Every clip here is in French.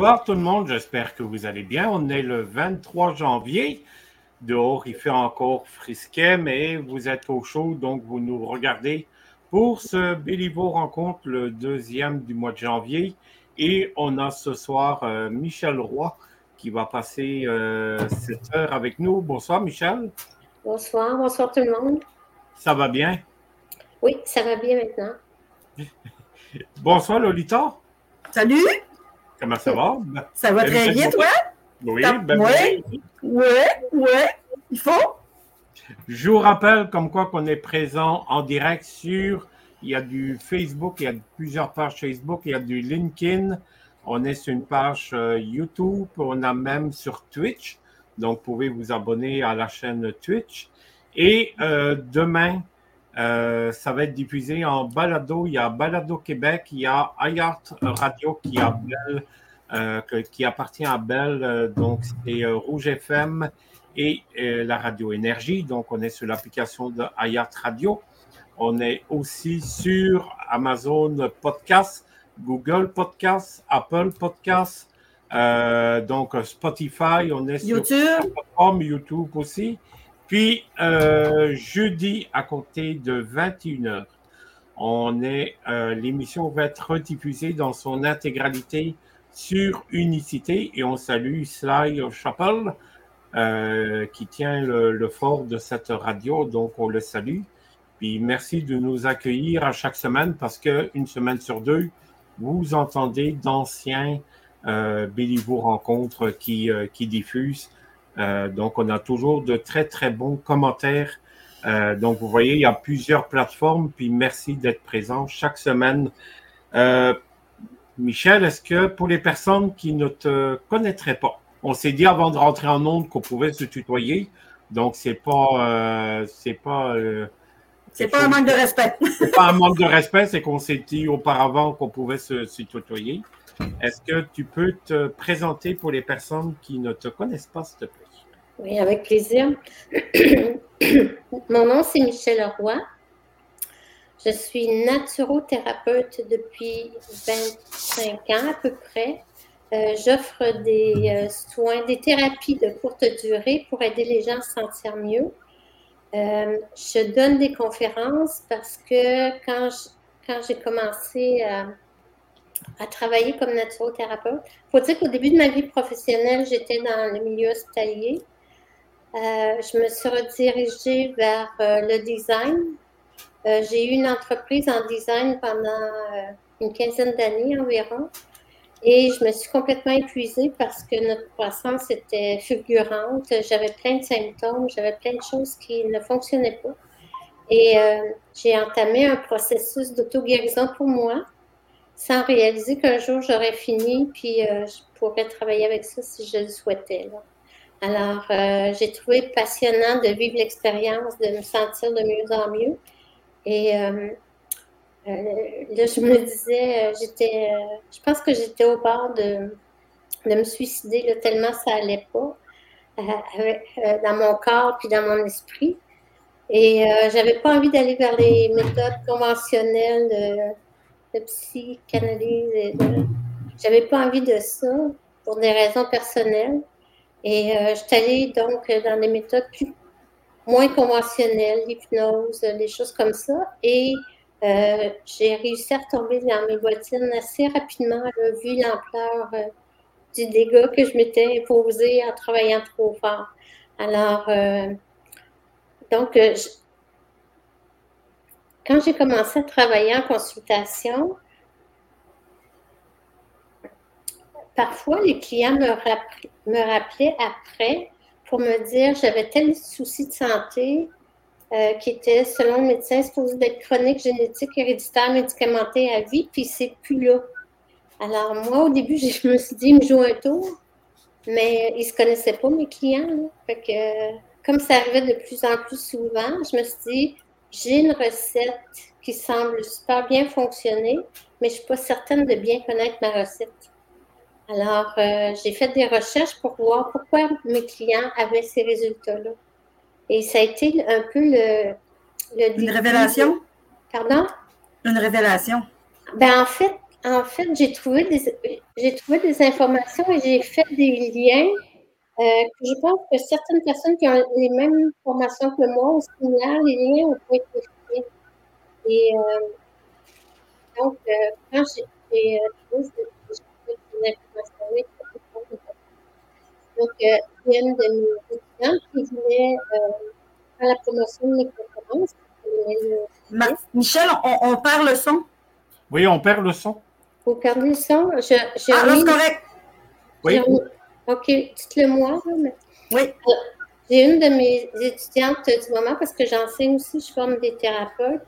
Bonsoir tout le monde, j'espère que vous allez bien. On est le 23 janvier. Dehors, il fait encore frisquet, mais vous êtes au chaud, donc vous nous regardez pour ce Béliveau rencontre, le deuxième du mois de janvier. Et on a ce soir euh, Michel Roy qui va passer euh, cette heure avec nous. Bonsoir Michel. Bonsoir, bonsoir tout le monde. Ça va bien? Oui, ça va bien maintenant. bonsoir Lolita. Salut. Comment ça va? Ça va très bien, toi? Oui, ben oui. Oui, oui, il faut? Je vous rappelle comme quoi qu'on est présent en direct sur, il y a du Facebook, il y a plusieurs pages Facebook, il y a du LinkedIn, on est sur une page euh, YouTube, on a même sur Twitch, donc vous pouvez vous abonner à la chaîne Twitch. Et euh, demain, euh, ça va être diffusé en balado. Il y a Balado Québec, il y a iHeart Radio qui, a euh, qui appartient à Bell, euh, donc c'est Rouge FM et la radio Énergie. Donc on est sur l'application de iHeart Radio. On est aussi sur Amazon Podcast, Google Podcast, Apple Podcast, donc Spotify. On est sur YouTube, YouTube aussi. Puis, euh, jeudi, à compter de 21h, on est, euh, l'émission va être rediffusée dans son intégralité sur Unicité et on salue Sly Chapel euh, qui tient le, fort de cette radio, donc on le salue. Puis merci de nous accueillir à chaque semaine parce qu'une semaine sur deux, vous entendez d'anciens euh, Béliveau rencontres qui, qui diffusent euh, donc, on a toujours de très, très bons commentaires. Euh, donc, vous voyez, il y a plusieurs plateformes, puis merci d'être présent chaque semaine. Euh, Michel, est-ce que pour les personnes qui ne te connaîtraient pas, on s'est dit avant de rentrer en onde qu'on pouvait se tutoyer, donc c'est pas, c'est pas. c'est pas un manque de respect. c'est pas un manque de respect, c'est qu'on s'est dit auparavant qu'on pouvait se, se tutoyer. Est-ce que tu peux te présenter pour les personnes qui ne te connaissent pas, s'il te plaît? Oui, avec plaisir. Mon nom, c'est Michel Roy. Je suis naturothérapeute depuis 25 ans à peu près. Euh, j'offre des euh, soins, des thérapies de courte durée pour aider les gens à se sentir mieux. Euh, je donne des conférences parce que quand, j'ai commencé à, à, travailler comme naturothérapeute, il faut dire qu'au début de ma vie professionnelle, j'étais dans le milieu hospitalier. Euh, je me suis redirigée vers euh, le design. Euh, j'ai eu une entreprise en design pendant une quinzaine d'années environ. Et je me suis complètement épuisée parce que notre croissance était fulgurante. J'avais plein de symptômes, j'avais plein de choses qui ne fonctionnaient pas. Et j'ai entamé un processus d'auto-guérison pour moi, sans réaliser qu'un jour j'aurais fini, puis je pourrais travailler avec ça si je le souhaitais. Alors, euh, j'ai trouvé passionnant de vivre l'expérience, de me sentir de mieux en mieux. Et euh, euh, là, je me disais, j'étais, je pense que j'étais au bord de, de me suicider, là, tellement ça allait pas dans mon corps puis dans mon esprit. Et j'avais pas envie d'aller vers les méthodes conventionnelles de, de psychanalyse. J'avais pas envie de ça pour des raisons personnelles. Et euh, je suis allée donc dans des méthodes plus, moins conventionnelles, l'hypnose, des choses comme ça. Et euh, j'ai réussi à retomber dans mes bottines assez rapidement, vu l'ampleur euh, du dégât que je m'étais imposé en travaillant trop fort. Alors, donc, quand j'ai commencé à travailler en consultation, parfois, les clients me, rappelaient après pour me dire j'avais tel souci de santé euh, qui était, selon le médecin, supposé d'être chronique, génétique, héréditaire, médicamenté à vie, puis c'est plus là. Alors, moi, au début, je me suis dit, il me joue un tour, mais ils ne se connaissaient pas, mes clients. que, comme ça arrivait de plus en plus souvent, je me suis dit, j'ai une recette qui semble super bien fonctionner, mais je ne suis pas certaine de bien connaître ma recette. Alors, euh, j'ai fait des recherches pour voir pourquoi mes clients avaient ces résultats-là. Et ça a été un peu le... Une révélation? Pardon? Une révélation. Ben, en fait, en fait, j'ai trouvé, des, j'ai trouvé des informations et j'ai fait des liens. Euh, je pense que certaines personnes qui ont les mêmes formations que moi ou similaires, les liens ont pas été faits. Et euh, donc, euh, quand j'ai, trouvé des donc, il y a une de mes étudiantes qui voulait faire la promotion de mes conférences. Michel, on, on perd le son? Oui, on perd le son. Vous perdez le son? Je, j'ai Ah, c'est correct. Oui. OK, dites-le moi. mais- Oui. J'ai une de mes étudiantes du moment, parce que j'enseigne aussi, je forme des thérapeutes.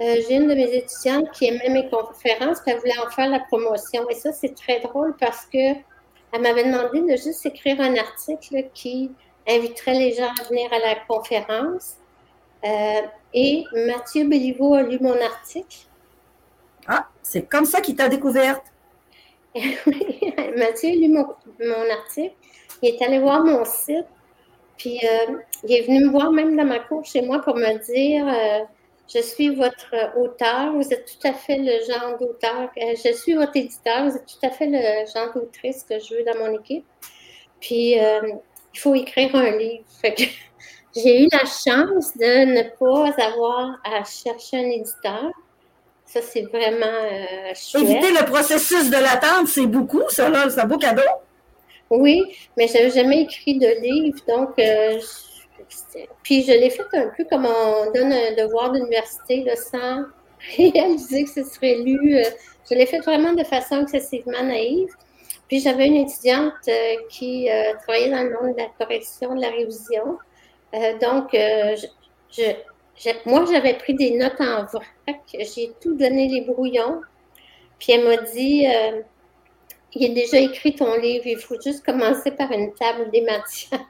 Euh, j'ai une de mes étudiantes qui aimait mes conférences, puis elle voulait en faire la promotion. Et ça, c'est très drôle parce que elle m'avait demandé de juste écrire un article qui inviterait les gens à venir à la conférence. Euh, et Mathieu Béliveau a lu mon article. Ah, c'est comme ça qu'il t'a découverte. Mathieu a lu mon, mon article. Il est allé voir mon site. Puis euh, il est venu me voir même dans ma cour chez moi pour me dire Je suis votre auteur, vous êtes tout à fait le genre d'auteur. euh, je suis votre éditeur, vous êtes tout à fait le genre d'autrice que je veux dans mon équipe. Puis euh, il faut écrire un livre. Fait que j'ai eu la chance de ne pas avoir à chercher un éditeur. Ça, c'est vraiment euh, chouette. Éviter le processus de l'attente, c'est beaucoup, ça, là. C'est un beau cadeau. Oui, mais je n'avais jamais écrit de livre, donc euh, puis je l'ai fait un peu comme on donne un devoir d'université, sans réaliser que ce serait lu. euh, Je l'ai fait vraiment de façon excessivement naïve. Puis j'avais une étudiante euh, qui euh, travaillait dans le monde de la correction, de la révision. Donc, moi, j'avais pris des notes en vrac. J'ai tout donné les brouillons. Puis elle m'a dit, il est déjà écrit ton livre, il faut juste commencer par une table des matières.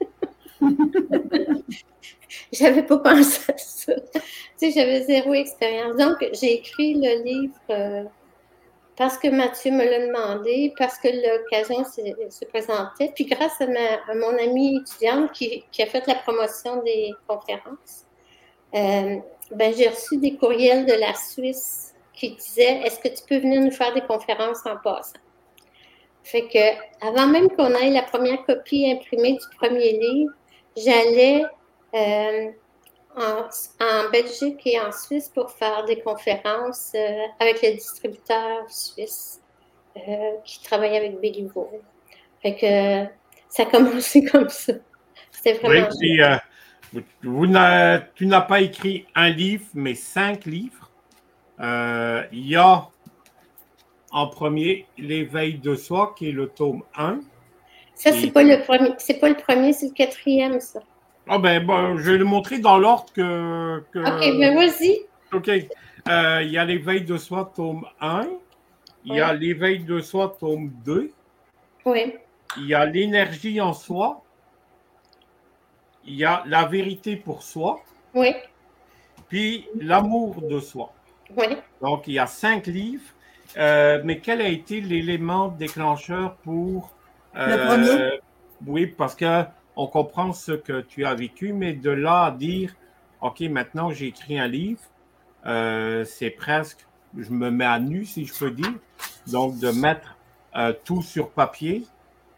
j'avais pas pensé à ça. Tu sais, j'avais zéro expérience. Donc, j'ai écrit le livre euh, parce que Mathieu me l'a demandé, parce que l'occasion se, se présentait, puis grâce à, mon amie étudiante qui, a fait la promotion des conférences, euh, ben, j'ai reçu des courriels de la Suisse qui disaient Est-ce que tu peux venir nous faire des conférences en passant? Fait que, avant même qu'on ait la première copie imprimée du premier livre, j'allais euh, en, en Belgique et en Suisse pour faire des conférences euh, avec le distributeur suisse euh, qui travaille avec Béliveau. Fait que ça a commencé comme ça. C'était Oui, vraiment. puis, vous- vous n'a- tu n'as pas écrit un livre, mais cinq livres. Il y a en premier L'éveil de soi, qui est le tome 1. Ça, c'est pas le premier, c'est pas le premier, c'est le quatrième, ça. Ah ben, bon, je vais le montrer dans l'ordre que. que- OK, ben vas-y. OK. Euh, Il y a l'éveil de soi, tome 1. Il y a l'éveil de soi, tome 2. Oui. Il y a l'énergie en soi. Il y a la vérité pour soi. Oui. Puis l'amour de soi. Oui. Donc, il y a cinq livres. Euh, mais quel a été l'élément déclencheur pour. Le premier? Oui, parce que on comprend ce que tu as vécu, mais de là à dire, OK, maintenant j'ai écrit un livre, euh, c'est presque, je me mets à nu, si je peux dire. Donc, de mettre euh, tout sur papier.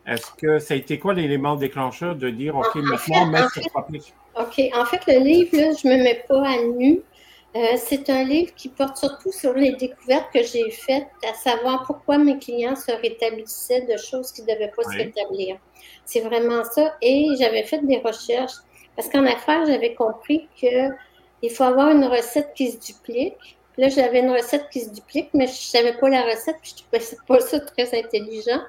Est-ce que ça a été quoi l'élément déclencheur de dire, OK, En- en maintenant, fait- mettre en sur papier? OK. En fait, le livre, là, je ne me mets pas à nu. Euh, c'est un livre qui porte surtout sur les découvertes que j'ai faites, à savoir pourquoi mes clients se rétablissaient de choses qui ne devaient pas se rétablir. C'est vraiment ça. Et j'avais fait des recherches parce qu'en affaires, j'avais compris qu'il faut avoir une recette qui se duplique. Là, j'avais une recette qui se duplique, mais je ne savais pas la recette, puis je ne trouvais pas ça très intelligent.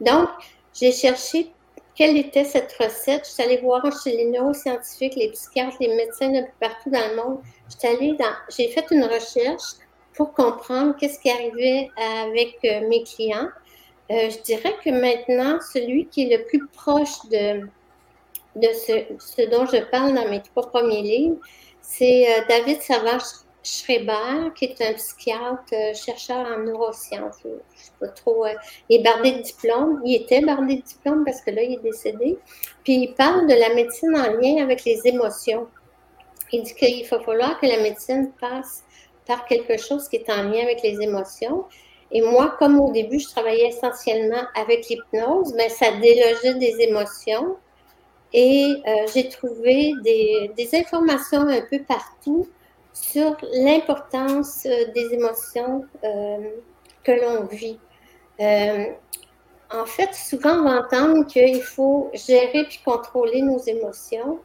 Donc, j'ai cherché quelle était cette recette? Je suis allée voir chez les neuroscientifiques, les psychiatres, les médecins de partout dans le monde. Dans, j'ai fait une recherche pour comprendre qu'est-ce qui arrivait avec euh, mes clients. Euh, je dirais que maintenant, celui qui est le plus proche de, de ce, ce dont je parle dans mes trois premiers livres, c'est euh, David Savard-Schreiber, qui est un psychiatre, euh, chercheur en neurosciences. Pas trop. euh, il est bardé de diplôme. Il était bardé de diplôme parce que là, il est décédé. Puis il parle de la médecine en lien avec les émotions. Il dit qu'il va falloir que la médecine passe par quelque chose qui est en lien avec les émotions. Et moi, comme au début, je travaillais essentiellement avec l'hypnose, mais ça délogeait des émotions. Et euh, j'ai trouvé des, informations un peu partout sur l'importance euh, des émotions euh, que l'on vit. Euh, en fait, souvent on va entendre qu'il faut gérer puis contrôler nos émotions.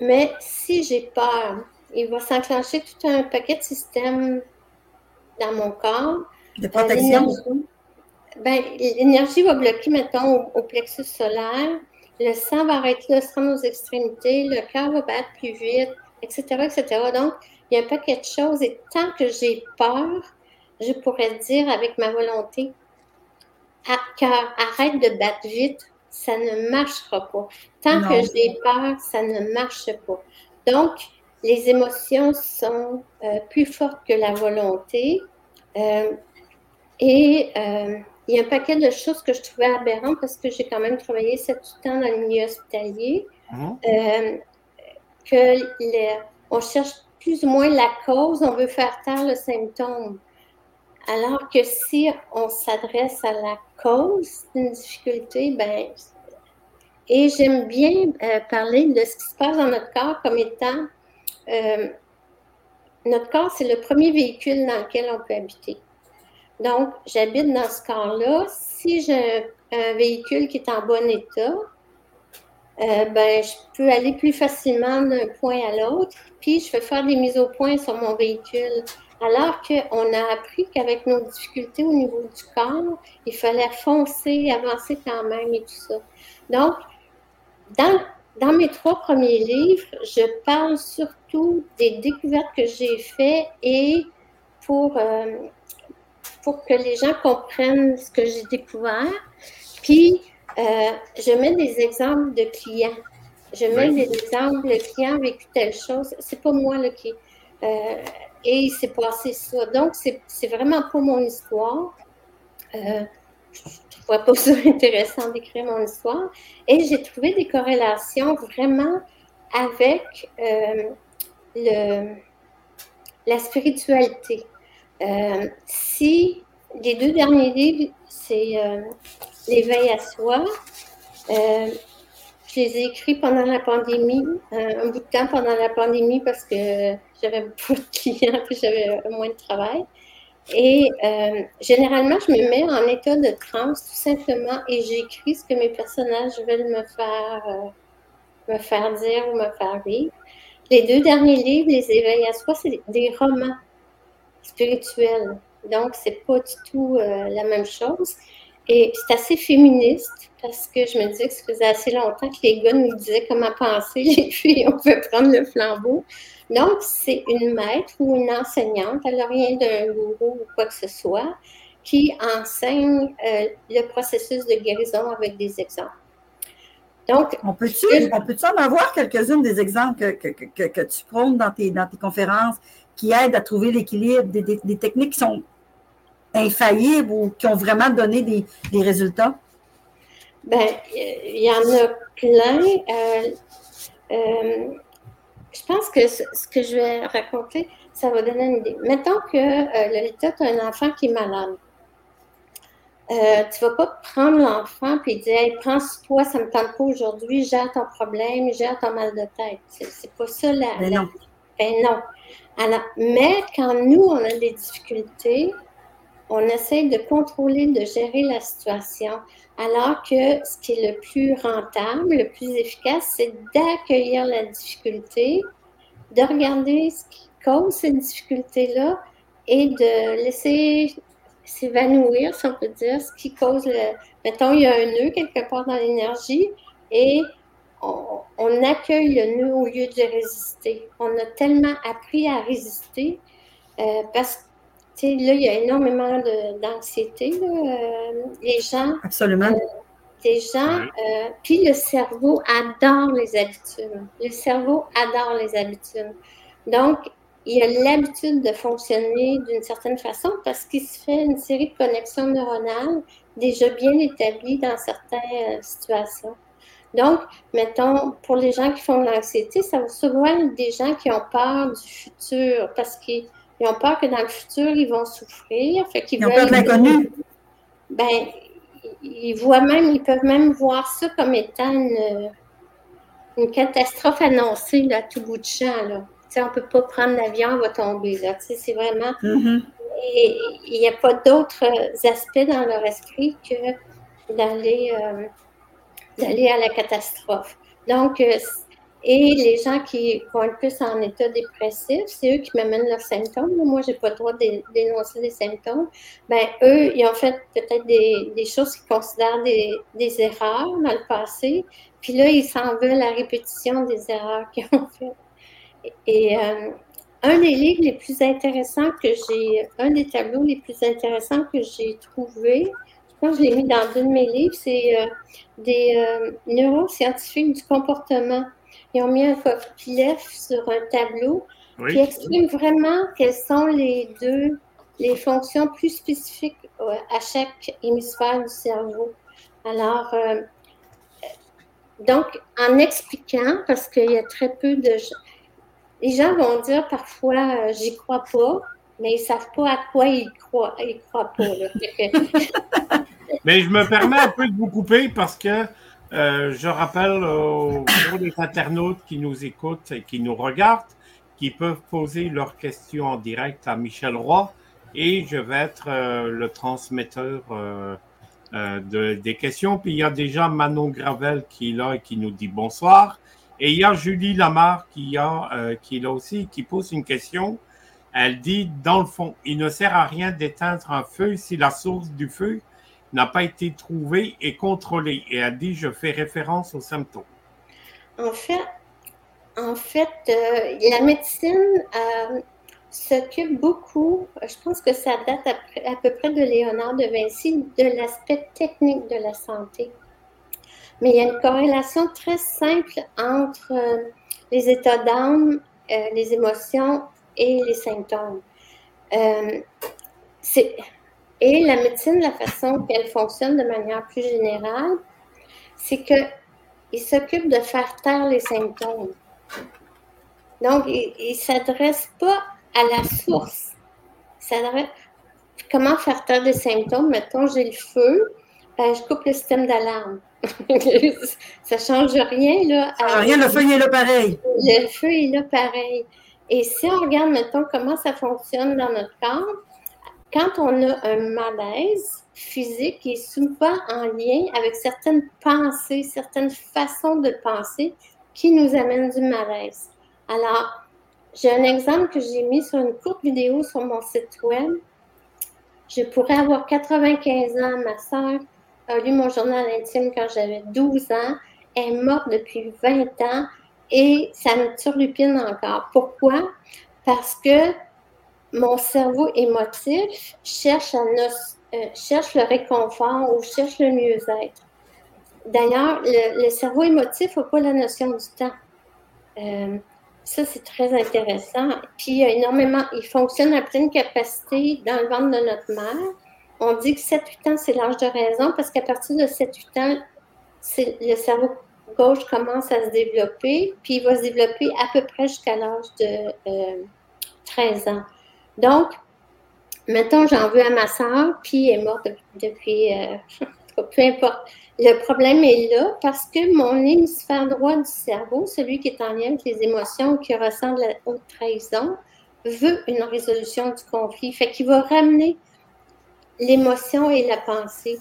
Mais si j'ai peur, il va s'enclencher tout un paquet de systèmes dans mon corps. De protection. Ben, l'énergie va bloquer, mettons, au, plexus solaire. Le sang va arrêter de se rendre aux extrémités. Le cœur va battre plus vite, etc., etc. Donc, il y a un paquet de choses. Et tant que j'ai peur, je pourrais dire avec ma volonté, cœur, arrête de battre vite, ça ne marchera pas. Tant que j'ai peur, ça ne marche pas. Donc, les émotions sont euh, plus fortes que la volonté. Euh, et euh, il y a un paquet de choses que je trouvais aberrantes parce que j'ai quand même travaillé sept ans dans le milieu hospitalier. Mhm. Que on cherche plus ou moins la cause, on veut faire taire le symptôme. Alors que si on s'adresse à la cause d'une difficulté, ben, et j'aime bien euh, parler de ce qui se passe dans notre corps comme étant euh, notre corps, c'est le premier véhicule dans lequel on peut habiter. Donc, j'habite dans ce corps-là. Si j'ai un, véhicule qui est en bon état, euh, ben, je peux aller plus facilement d'un point à l'autre, puis je vais faire des mises au point sur mon véhicule. Alors qu'on a appris qu'avec nos difficultés au niveau du corps, il fallait foncer, avancer quand même et tout ça. Donc, dans, dans mes trois premiers livres, je parle surtout des découvertes que j'ai faites et pour, euh, pour que les gens comprennent ce que j'ai découvert. Puis, euh, je mets des exemples de clients. Je mets des exemples, le client a vécu telle chose. C'est pas moi là, qui. Euh, et il s'est passé ça. Donc, c'est vraiment pas mon histoire. Euh, je ne trouvais pas ça intéressant d'écrire mon histoire. Et j'ai trouvé des corrélations vraiment avec le, la spiritualité. Si les deux derniers livres, c'est l'éveil à soi, je les ai écrits pendant la pandémie, un bout de temps pendant la pandémie parce que j'avais beaucoup de clients et j'avais moins de travail. Et euh, généralement, je me mets en état de transe tout simplement et j'écris ce que mes personnages veulent me faire, euh, me faire dire ou me faire vivre. Les deux derniers livres, Les éveils à soi, c'est des romans spirituels. Donc, c'est pas du tout euh, la même chose. Et c'est assez féministe parce que je me disais que ça faisait assez longtemps que les gars nous disaient comment penser, les filles, on peut prendre le flambeau. Donc, c'est une maître ou une enseignante, elle n'a rien d'un gourou ou quoi que ce soit, qui enseigne euh, le processus de guérison avec des exemples. Donc, on peut-tu peut en avoir quelques-unes des exemples que, que, que, tu prônes dans tes, dans tes conférences qui aident à trouver l'équilibre, des, des, techniques qui sont infaillibles ou qui ont vraiment donné des, des résultats? Bien, il y en a plein. Euh, euh, je pense que ce, que je vais raconter, ça va donner une idée. Mettons que euh, Lolita, tu as un enfant qui est malade. Euh, tu ne vas pas prendre l'enfant et dire hey, prends toi, ça ne me tente pas aujourd'hui, gère ton problème, gère ton mal de tête. C'est pas ça la. Mais non. Ben non. Alors, mais quand nous, on a des difficultés, on essaie de contrôler, de gérer la situation. Alors que ce qui est le plus rentable, le plus efficace, c'est d'accueillir la difficulté, de regarder ce qui cause cette difficulté-là et de laisser s'évanouir, si on peut dire, ce qui cause le... Mettons, il y a un nœud quelque part dans l'énergie et on, accueille le nœud au lieu de résister. On a tellement appris à résister euh, parce que là, il y a énormément d'anxiété. Euh, les gens. Absolument. les euh, gens. Euh, puis le cerveau adore les habitudes. Le cerveau adore les habitudes. Donc, il a l'habitude de fonctionner d'une certaine façon parce qu'il se fait une série de connexions neuronales déjà bien établies dans certaines situations. Donc, mettons, pour les gens qui font de l'anxiété, ça va souvent être des gens qui ont peur du futur parce qu'ils ils ont peur que dans le futur, ils vont souffrir. Fait ils, ont peur de l'inconnu. Ben, ils voient même, ils peuvent même voir ça comme étant une, une catastrophe annoncée là, à tout bout de champ. Là. on ne peut pas prendre l'avion, on va tomber. C'est vraiment. Mm-hmm. Et il n'y a pas d'autres aspects dans leur esprit que d'aller euh, d'aller à la catastrophe. Donc, euh, et les gens qui vont être plus en état dépressif, c'est eux qui m'amènent leurs symptômes. Moi, je n'ai pas le droit de dénoncer les symptômes. Ben, eux, ils ont fait peut-être des, choses qu'ils considèrent des, erreurs dans le passé. Puis là, ils s'en veulent la répétition des erreurs qu'ils ont faites. Et euh, un des livres les plus intéressants que j'ai, un des tableaux les plus intéressants que j'ai trouvé, je pense que je l'ai mis dans un de mes livres, c'est euh, des euh, neuroscientifiques du comportement. Ils ont mis un filet sur un tableau qui exprime vraiment quelles sont les deux, les fonctions plus spécifiques à chaque hémisphère du cerveau. Alors, donc, en expliquant, parce qu'il y a très peu de gens, les gens vont dire parfois, euh, j'y crois pas, mais ils savent pas à quoi ils croient. Ils croient pas. mais je me permets un peu de vous couper parce que euh, je rappelle aux, internautes qui nous écoutent et qui nous regardent qui peuvent poser leurs questions en direct à Michel Roy et je vais être euh, le transmetteur de, des questions. Puis il y a déjà Manon Gravel qui est là et qui nous dit bonsoir. Et il y a Julie Lamar qui, a, euh, qui est là aussi, qui pose une question. Elle dit, dans le fond, il ne sert à rien d'éteindre un feu si la source du feu n'a pas été trouvée et contrôlée. Et elle dit, je fais référence aux symptômes. En fait, en fait euh, la médecine euh, s'occupe beaucoup, je pense que ça date à, à, peu près de Léonard de Vinci, de l'aspect technique de la santé. Mais il y a une corrélation très simple entre euh, les états d'âme, les émotions et les symptômes. Euh, et la médecine, la façon qu'elle fonctionne de manière plus générale, c'est qu'il s'occupe de faire taire les symptômes. Donc, il ne s'adresse pas à la source. comment faire taire des symptômes? Mettons, j'ai le feu, ben, je coupe le système d'alarme. ça change rien, là. rien, le feu est là pareil. Le feu est là pareil. Et si on regarde, maintenant comment ça fonctionne dans notre corps, quand on a un malaise physique qui est souvent en lien avec certaines pensées, certaines façons de penser qui nous amènent du malaise. Alors, j'ai un exemple que j'ai mis sur une courte vidéo sur mon site web. Je pourrais avoir 95 ans, ma soeur a lu mon journal intime quand j'avais 12 ans, est morte depuis 20 ans et ça me turlupine encore. Pourquoi? Parce que mon cerveau émotif euh, cherche le réconfort ou cherche le mieux-être. D'ailleurs, le, cerveau émotif n'a pas la notion du temps. Euh, ça, c'est très intéressant. Puis, il fonctionne à pleine capacité dans le ventre de notre mère on dit que 7-8 ans, c'est l'âge de raison parce qu'à partir de 7-8 ans, le cerveau gauche commence à se développer, puis il va se développer à peu près jusqu'à l'âge de 13 euh, ans. Donc, mettons, j'en veux à ma soeur, puis elle est morte depuis, euh, peu importe. Le problème est là parce que mon hémisphère droit du cerveau, celui qui est en lien avec les émotions, qui ressent de la trahison, veut une résolution du conflit. Fait qu'il va ramener l'émotion et la pensée.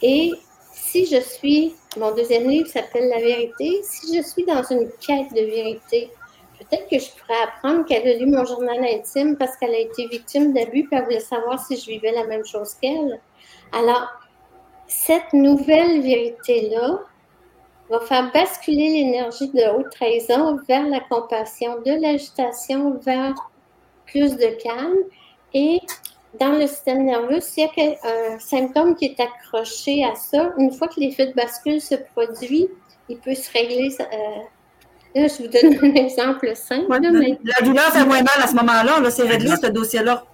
Et si je suis, mon deuxième livre s'appelle La vérité, si je suis dans une quête de vérité, peut-être que je pourrais apprendre qu'elle a lu mon journal intime parce qu'elle a été victime d'abus, puis elle voulait savoir si je vivais la même chose qu'elle. Alors, cette nouvelle vérité-là va faire basculer l'énergie de haute trahison vers la compassion, de l'agitation vers plus de calme. Et dans le système nerveux, s'il y a un symptôme qui est accroché à ça, une fois que l'effet de bascule se produit, il peut se régler. Euh, là, je vous donne un exemple simple. La douleur fait moins mal à ce moment-là. c'est réglé, ce dossier-là.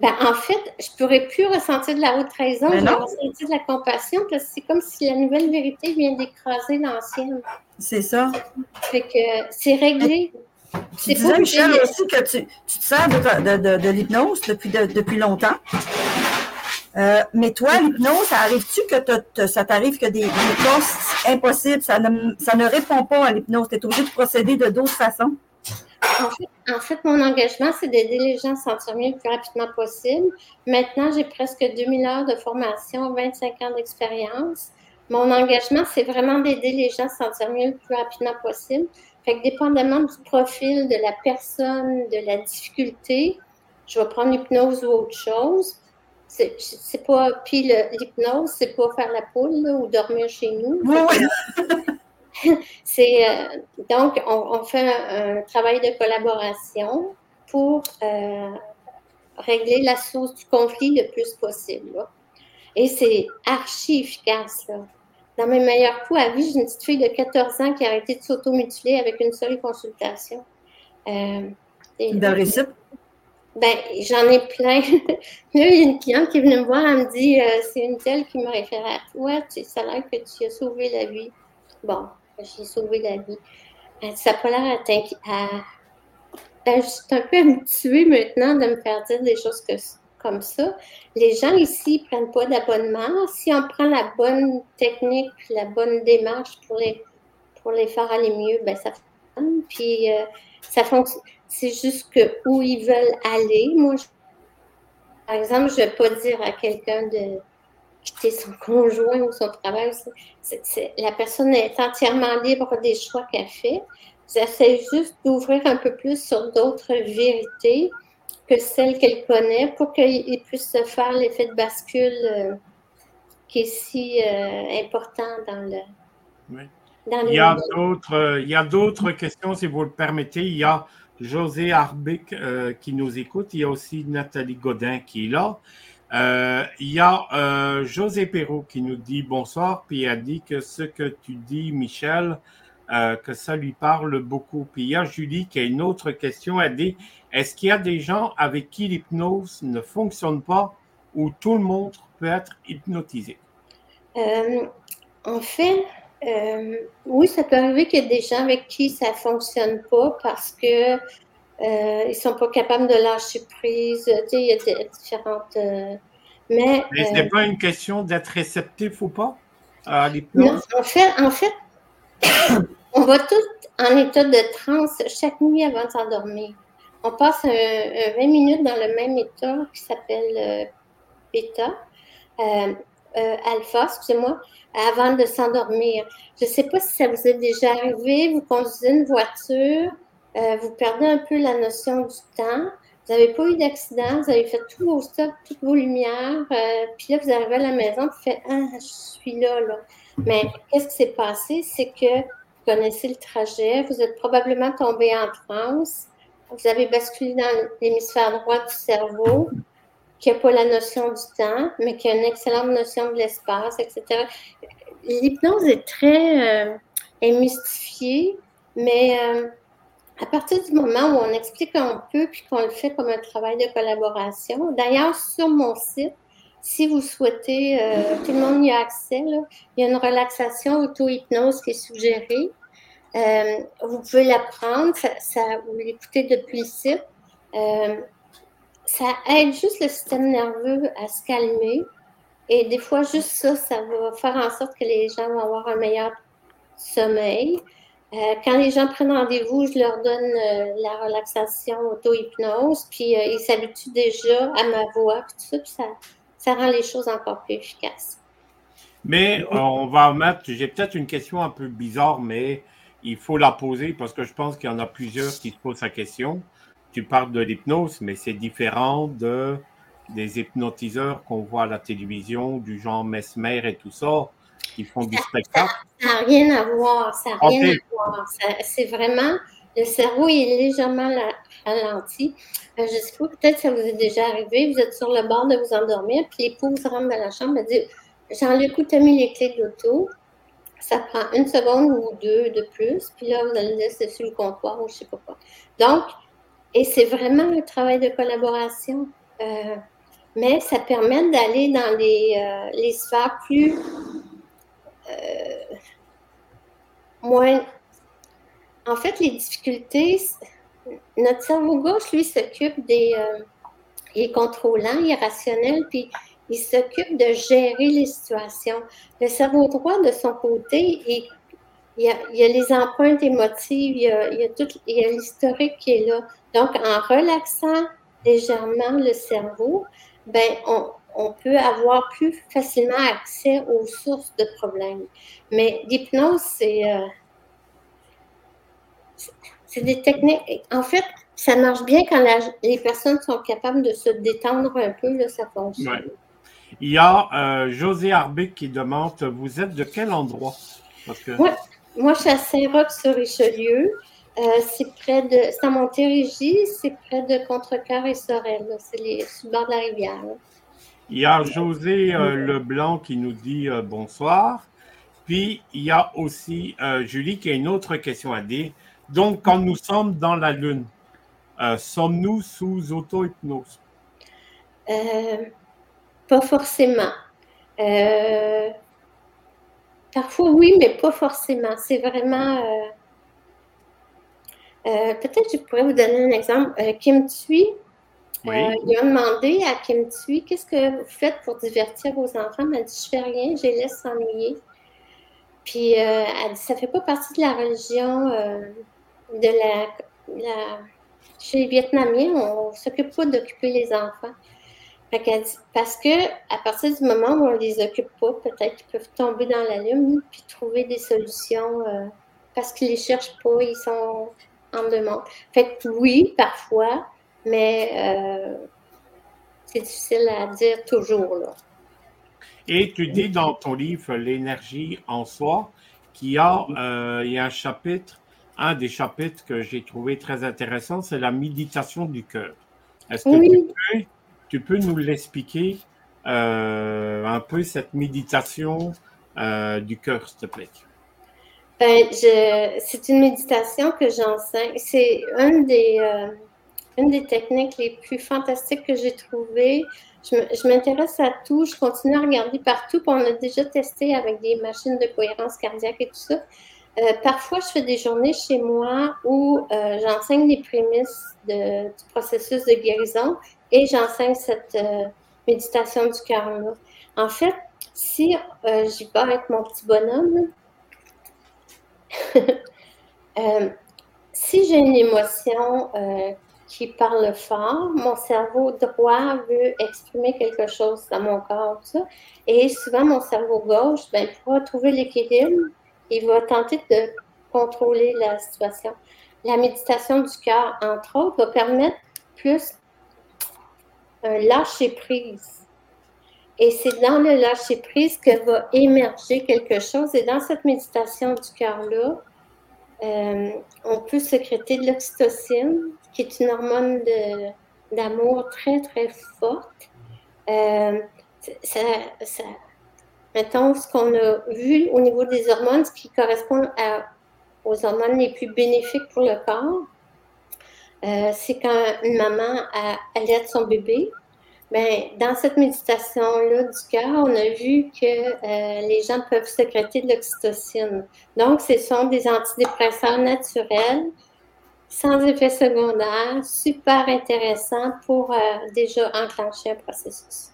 Ben, en fait, je ne pourrais plus ressentir de la haute trahison, je vais ressentir de la compassion parce que c'est comme si la nouvelle vérité vient d'écraser l'ancienne. C'est ça. Fait que c'est réglé. Tu disais, Michel, aussi que tu, tu te sers de, l'hypnose depuis, depuis longtemps. Euh, mais toi, l'hypnose, ça arrive-tu que ça t'arrive que des hypnoses impossibles, ça ne, ça ne répond pas à l'hypnose? Tu es obligé de procéder de d'autres façons? En fait, mon engagement, c'est d'aider les gens à se sentir mieux le plus rapidement possible. Maintenant, j'ai presque 2000 heures de formation, 25 ans d'expérience. Mon engagement, c'est vraiment d'aider les gens à se sentir mieux le plus rapidement possible. Fait que dépendamment du profil de la personne, de la difficulté, je vais prendre l'hypnose ou autre chose. C'est pas, puis l'hypnose, c'est pas faire la poule ou dormir chez nous. c'est euh, donc on, fait un, travail de collaboration pour euh, régler la source du conflit le plus possible. Et c'est archi efficace. Là. Dans mes meilleurs coups à vie, j'ai une petite fille de 14 ans qui a arrêté de s'automutiler avec une seule consultation. Euh, Dans le récip? Ben, j'en ai plein. Là, il y a une cliente qui est venue me voir, elle me dit euh, c'est une telle qui me réfère à toi, ça a l'air que tu as sauvé la vie. Bon, j'ai sauvé la vie. ça n'a pas l'air à t'inquiéter. Ben, je suis un peu habituée maintenant de me faire dire des choses comme ça. Les gens ici ne prennent pas d'abonnement. Si on prend la bonne technique, la bonne démarche pour les, pour les faire aller mieux, ben ça fonctionne. Puis euh, ça fonctionne. C'est juste que où ils veulent aller. Moi, par exemple, je ne vais pas dire à quelqu'un de quitter son conjoint ou son travail. la personne est entièrement libre des choix qu'elle fait. J'essaie juste d'ouvrir un peu plus sur d'autres vérités que celle qu'elle connaît pour qu'il puisse se faire l'effet de bascule euh, qui est si euh, important dans le. Oui. il, y a d'autres, il y a d'autres questions, si vous le permettez. Il y a José Arbic euh, qui nous écoute. Il y a aussi Nathalie Godin qui est là. il y a José Perrault qui nous dit bonsoir, puis a dit que ce que tu dis, Michel, que ça lui parle beaucoup. Puis il y a Julie qui a une autre question. Elle dit est-ce qu'il y a des gens avec qui l'hypnose ne fonctionne pas ou tout le monde peut être hypnotisé? Euh, en fait, euh, oui, ça peut arriver qu'il y ait des gens avec qui ça ne fonctionne pas parce que euh, ils ne sont pas capables de lâcher prise. Tu sais, il y a différentes. mais mais ce n'est pas une question d'être réceptif ou pas à l'hypnose? Non, en fait, en fait on va tous en état de transe chaque nuit avant de s'endormir on passe 20 minutes dans le même état qui s'appelle euh, bêta, euh, euh, alpha, excusez-moi, avant de s'endormir. Je ne sais pas si ça vous est déjà arrivé, vous conduisez une voiture, vous perdez un peu la notion du temps, vous n'avez pas eu d'accident, vous avez fait tous vos stops, toutes vos lumières, puis là, vous arrivez à la maison, vous faites Ah, je suis là, là. Mais qu'est-ce qui s'est passé? C'est que vous connaissez le trajet, vous êtes probablement tombé en transe, vous avez basculé dans l'hémisphère droit du cerveau, qui n'a pas la notion du temps, mais qui a une excellente notion de l'espace, etc. L'hypnose est très euh, mystifiée, mais euh, à partir du moment où on explique un peu puis qu'on le fait comme un travail de collaboration, d'ailleurs, sur mon site, si vous souhaitez, euh, tout le monde y a accès, il y a une relaxation auto-hypnose qui est suggérée. Vous pouvez l'apprendre, ça, vous l'écoutez depuis le site. Euh, ça aide juste le système nerveux à se calmer. Et des fois, juste ça, ça va faire en sorte que les gens vont avoir un meilleur sommeil. Euh, quand les gens prennent rendez-vous, je leur donne la relaxation auto-hypnose, puis ils s'habituent déjà à ma voix, tout ça, puis ça, ça rend les choses encore plus efficaces. Mais on va mettre, j'ai peut-être une question un peu bizarre, mais il faut la poser parce que je pense qu'il y en a plusieurs qui se posent la question. Tu parles de l'hypnose, mais c'est différent de, des hypnotiseurs qu'on voit à la télévision, du genre Mesmer et tout ça, qui font du spectacle. Ça n'a rien à voir. Ça n'a rien à voir. C'est vraiment. Le cerveau est légèrement ralenti. Euh, je ne sais pas, peut-être ça vous est déjà arrivé. Vous êtes sur le bord de vous endormir, puis l'épouse rentre dans la chambre et dit Jean-Luc, tu as mis les clés de l'auto? Ça prend une seconde ou deux de plus, puis là, vous allez laisser sur le comptoir ou je ne sais pas quoi. Donc, et c'est vraiment un travail de collaboration. Euh, mais ça permet d'aller dans les, euh, les, sphères plus euh, moins. En fait, les difficultés, notre cerveau gauche, lui, s'occupe des. Il est contrôlant, il est rationnel, puis il s'occupe de gérer les situations. Le cerveau droit, de son côté, il, y, a, les empreintes émotives, il y a, il y a l'historique qui est là. Donc, en relaxant légèrement le cerveau, ben, on, on peut avoir plus facilement accès aux sources de problèmes. Mais l'hypnose, c'est euh, des techniques. En fait, ça marche bien quand les personnes sont capables de se détendre un peu, là, ça fonctionne. Il y a euh, José Arbic qui demande Vous êtes de quel endroit? Moi, je suis à Saint-Roch-sur-Richelieu. Euh, c'est près de. C'est à Montérégie, c'est près de Contrecoeur et Sorel. C'est les sous bord de la rivière. Il y a José euh, Leblanc qui nous dit euh, bonsoir. Puis il y a aussi Julie qui a une autre question à dire. Donc, quand nous sommes dans la Lune, sommes-nous sous auto-hypnose? pas forcément. Parfois oui, mais pas forcément. C'est vraiment. Peut-être que je pourrais vous donner un exemple. Kim Tui, euh, il a demandé à Kim Tui qu'est-ce que vous faites pour divertir vos enfants? Elle m'a dit Je fais rien, je les laisse s'ennuyer. Puis euh, elle dit Ça ne fait pas partie de la religion euh, de la, Chez les Vietnamiens, on ne s'occupe pas d'occuper les enfants. Parce que à partir du moment où on ne les occupe pas, peut-être qu'ils peuvent tomber dans la lune puis trouver des solutions parce qu'ils ne les cherchent pas, ils sont en demande. Fait que oui, parfois, mais euh, c'est difficile à dire toujours. Là. Et tu dis dans ton livre L'énergie en soi qu'il y, a, euh, il y a un chapitre, un des chapitres que j'ai trouvé très intéressant, c'est la méditation du cœur. Est-ce que tu, peux, nous l'expliquer euh, un peu cette méditation du cœur, s'il te plaît? Ben, c'est une méditation que j'enseigne. C'est un des, une des techniques les plus fantastiques que j'ai trouvées. Je m'intéresse à tout, je continue à regarder partout. on a déjà testé avec des machines de cohérence cardiaque et tout ça. Euh, parfois, je fais des journées chez moi où euh, j'enseigne les prémices du processus de guérison et j'enseigne cette euh, méditation du cœur-là. En fait, si j'y vais avec mon petit bonhomme, si j'ai une émotion qui parle fort. Mon cerveau droit veut exprimer quelque chose dans mon corps. Ça. Et souvent, mon cerveau gauche, ben, pour trouver l'équilibre, il va tenter de contrôler la situation. La méditation du cœur, entre autres, va permettre plus un lâcher-prise. Et c'est dans le lâcher-prise que va émerger quelque chose. Et dans cette méditation du cœur-là, euh, on peut sécréter de l'oxytocine, qui est une hormone d'amour très, très forte. Euh, mettons, ce qu'on a vu au niveau des hormones, ce qui correspond aux hormones les plus bénéfiques pour le corps, euh, c'est quand une maman allait son bébé. Ben, dans cette méditation-là du cœur, on a vu que euh, les gens peuvent sécréter de l'oxytocine. Donc, ce sont des antidépresseurs naturels sans effet secondaire, super intéressant pour euh, déjà enclencher un processus.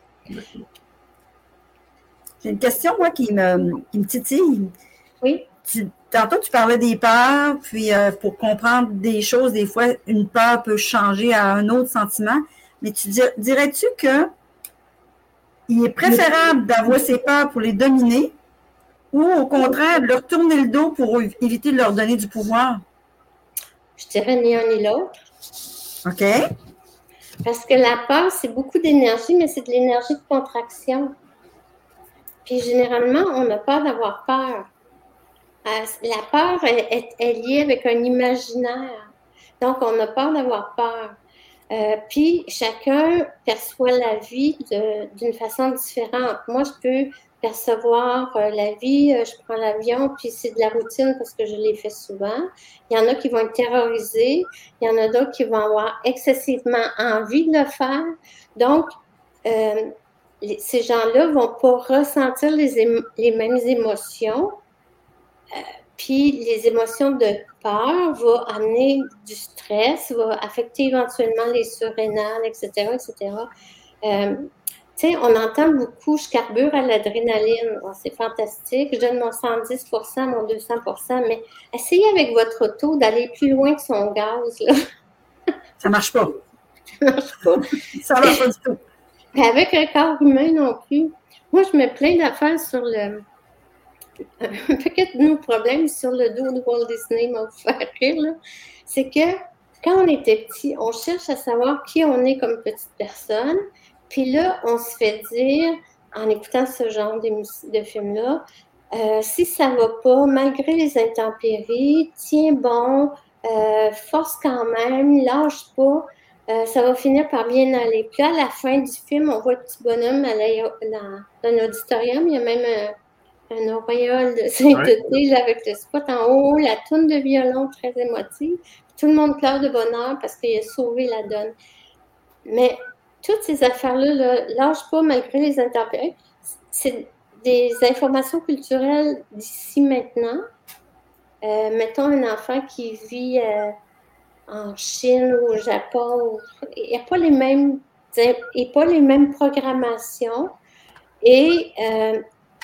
J'ai une question, moi, qui me, qui me titille. Oui. Tantôt, tu parlais des peurs, puis euh, pour comprendre des choses, des fois, une peur peut changer à un autre sentiment. Mais tu dirais-tu que il est préférable d'avoir ces peurs pour les dominer ou au contraire de leur tourner le dos pour éviter de leur donner du pouvoir? Je dirais ni un ni l'autre. OK. Parce que la peur, c'est beaucoup d'énergie, mais c'est de l'énergie de contraction. Puis généralement, on a peur d'avoir peur. Euh, la peur est, liée avec un imaginaire. Donc, on a peur d'avoir peur. Euh, puis, chacun perçoit la vie d'une façon différente. Moi, je peux percevoir euh, la vie. Euh, je prends l'avion, puis c'est de la routine parce que je l'ai fait souvent. Il y en a qui vont être terrorisés. Il y en a d'autres qui vont avoir excessivement envie de le faire. Donc, euh, ces gens-là vont pas ressentir les mêmes émotions. Puis les émotions de peur vont amener du stress, va affecter éventuellement les surrénales, etc., etc. Euh, on entend beaucoup, je carbure à l'adrénaline. Oh, c'est fantastique. Je donne mon 110% mon 200% mais essayez avec votre auto d'aller plus loin que son gaz. Là. Ça marche pas. Ça marche pas. Ça marche pas du tout. Avec un corps humain non plus. Moi, je me plains d'affaires sur le. Un paquet de nos problèmes sur le dos de Walt Disney m'a faire rire. C'est que quand on était petit, on cherche à savoir qui on est comme petite personne. Puis là, on se fait dire, en écoutant ce genre de, film-là, euh, si ça va pas, malgré les intempéries, tiens bon, euh, force quand même, lâche pas, euh, ça va finir par bien aller. Puis à la fin du film, on voit le petit bonhomme dans l'auditorium, il y a même un, auréole de sainteté avec le spot en haut, la toune de violon très émotive. Tout le monde pleure de bonheur parce qu'il a sauvé la donne. Mais toutes ces affaires-là, lâche pas malgré les intempéries. C'est des informations culturelles d'ici maintenant. Euh, mettons un enfant qui vit euh, en Chine ou au Japon, il n'y a pas les mêmes, et pas les mêmes programmations. Et euh,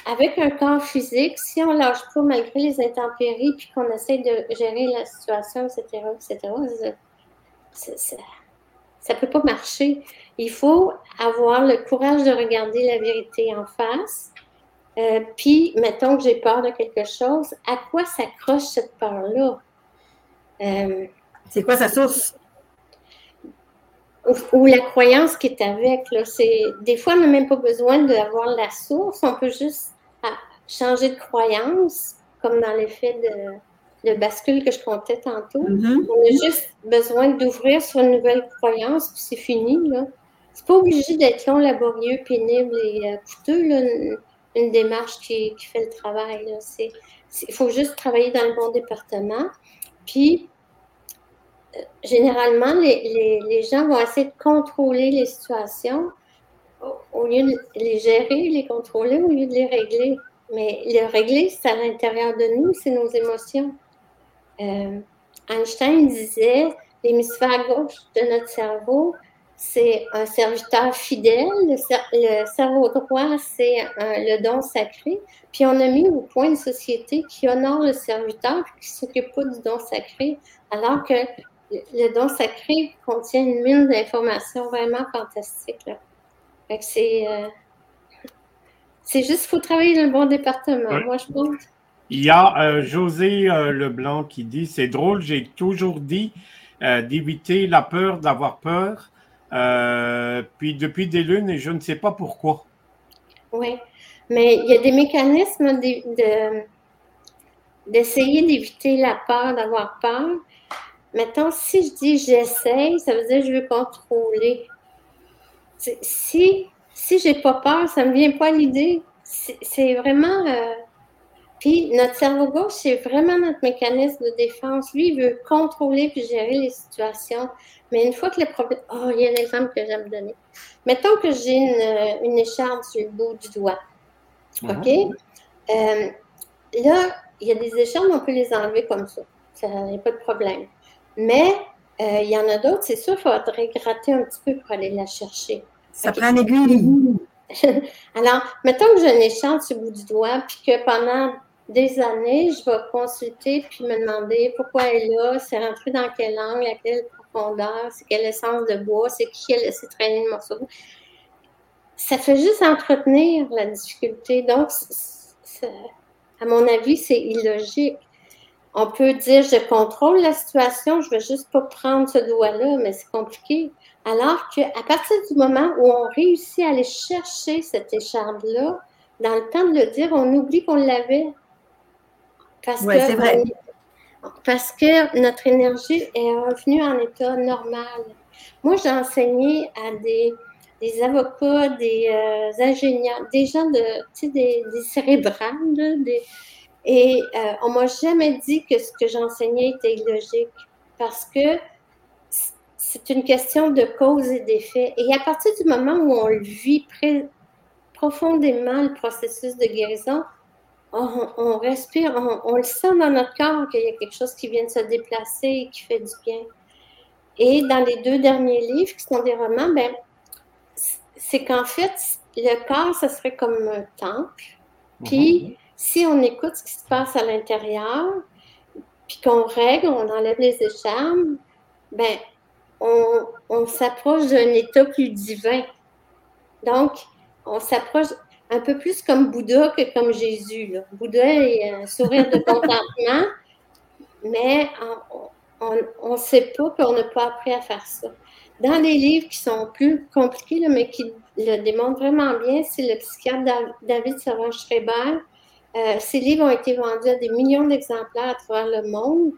avec un corps physique, si on lâche pas malgré les intempéries, puis qu'on essaie de gérer la situation, etc., etc., ça ne peut pas marcher. Il faut avoir le courage de regarder la vérité en face. Euh, puis, mettons que j'ai peur de quelque chose, à quoi s'accroche cette peur-là? Euh, c'est quoi sa source? Ou, la croyance qui est avec. Là, des fois, on n'a même pas besoin d'avoir la source. On peut juste ah, changer de croyance, comme dans l'effet de, le bascule que je comptais tantôt. Mm-hmm. On a juste besoin d'ouvrir sur une nouvelle croyance, puis c'est fini. Là. C'est pas obligé d'être long, laborieux, pénible et euh, coûteux, une, démarche qui, fait le travail. Il faut juste travailler dans le bon département. Puis, généralement, les, les, gens vont essayer de contrôler les situations au lieu de les gérer, les contrôler, au lieu de les régler. Mais les régler, c'est à l'intérieur de nous, c'est nos émotions. Euh, Einstein disait l'hémisphère gauche de notre cerveau, c'est un serviteur fidèle. Le, cerveau droit, c'est le don sacré. Puis on a mis au point une société qui honore le serviteur qui ne s'occupe pas du don sacré, alors que le don sacré contient une mine d'informations vraiment fantastique. c'est, euh, c'est juste qu'il faut travailler dans le bon département, moi je pense. Il y a euh, José euh, Leblanc qui dit C'est drôle, j'ai toujours dit d'éviter la peur d'avoir peur. puis depuis des lunes, et je ne sais pas pourquoi. Oui, mais il y a des mécanismes d'essayer d'éviter la peur d'avoir peur. Maintenant, si je dis j'essaye, ça veut dire je veux contrôler. Si, si j'ai pas peur, ça ne me vient pas l'idée. C'est vraiment. Puis notre cerveau gauche, c'est vraiment notre mécanisme de défense. Lui, il veut contrôler puis gérer les situations. Mais une fois que le problème. Oh, il y a un exemple que j'aime donner. Mettons que j'ai une, une, écharpe sur le bout du doigt. OK? Euh, là, il y a des écharpes, on peut les enlever comme ça. Ça n'y a pas de problème. Mais euh, il y en a d'autres, c'est sûr, il faudrait gratter un petit peu pour aller la chercher. Ça prend une aiguille. Alors, mettons que j'ai une écharpe sur le bout du doigt, puis que pendant des années, je vais consulter puis me demander pourquoi elle est là, c'est rentré dans quel angle, à quelle profondeur, c'est quelle essence de bois, c'est qui a laissé traîner le morceau. Ça fait juste entretenir la difficulté. Donc, à mon avis, c'est illogique. On peut dire je contrôle la situation, je ne vais juste pas prendre ce doigt-là, mais c'est compliqué. Alors qu'à partir du moment où on réussit à aller chercher cette écharpe-là, dans le temps de le dire, on oublie qu'on l'avait. Parce que c'est vrai. parce que notre énergie est revenue en état normal. Moi, j'ai enseigné à des, des avocats, des euh, ingénieurs, des gens de, tu sais, des, des cérébrales, des, et euh, on m'a jamais dit que ce que j'enseignais était illogique parce que c'est une question de cause et d'effet. Et à partir du moment où on vit profondément le processus de guérison, on, respire, on, le sent dans notre corps qu'il y a quelque chose qui vient de se déplacer et qui fait du bien. Et dans les deux derniers livres, qui sont des romans, ben, c'est qu'en fait, le corps, ce serait comme un temple. Puis, mhm. Si on écoute ce qui se passe à l'intérieur, puis qu'on règle, on enlève les écharmes, ben, on, s'approche d'un état plus divin. Donc, on s'approche un peu plus comme Bouddha que comme Jésus. Bouddha est un sourire de contentement, mais on ne sait pas qu'on n'a pas appris à faire ça. Dans les livres qui sont plus compliqués, mais qui le démontrent vraiment bien, c'est le psychiatre David Savard-Schreiber. Euh, ces livres ont été vendus à des millions d'exemplaires à travers le monde.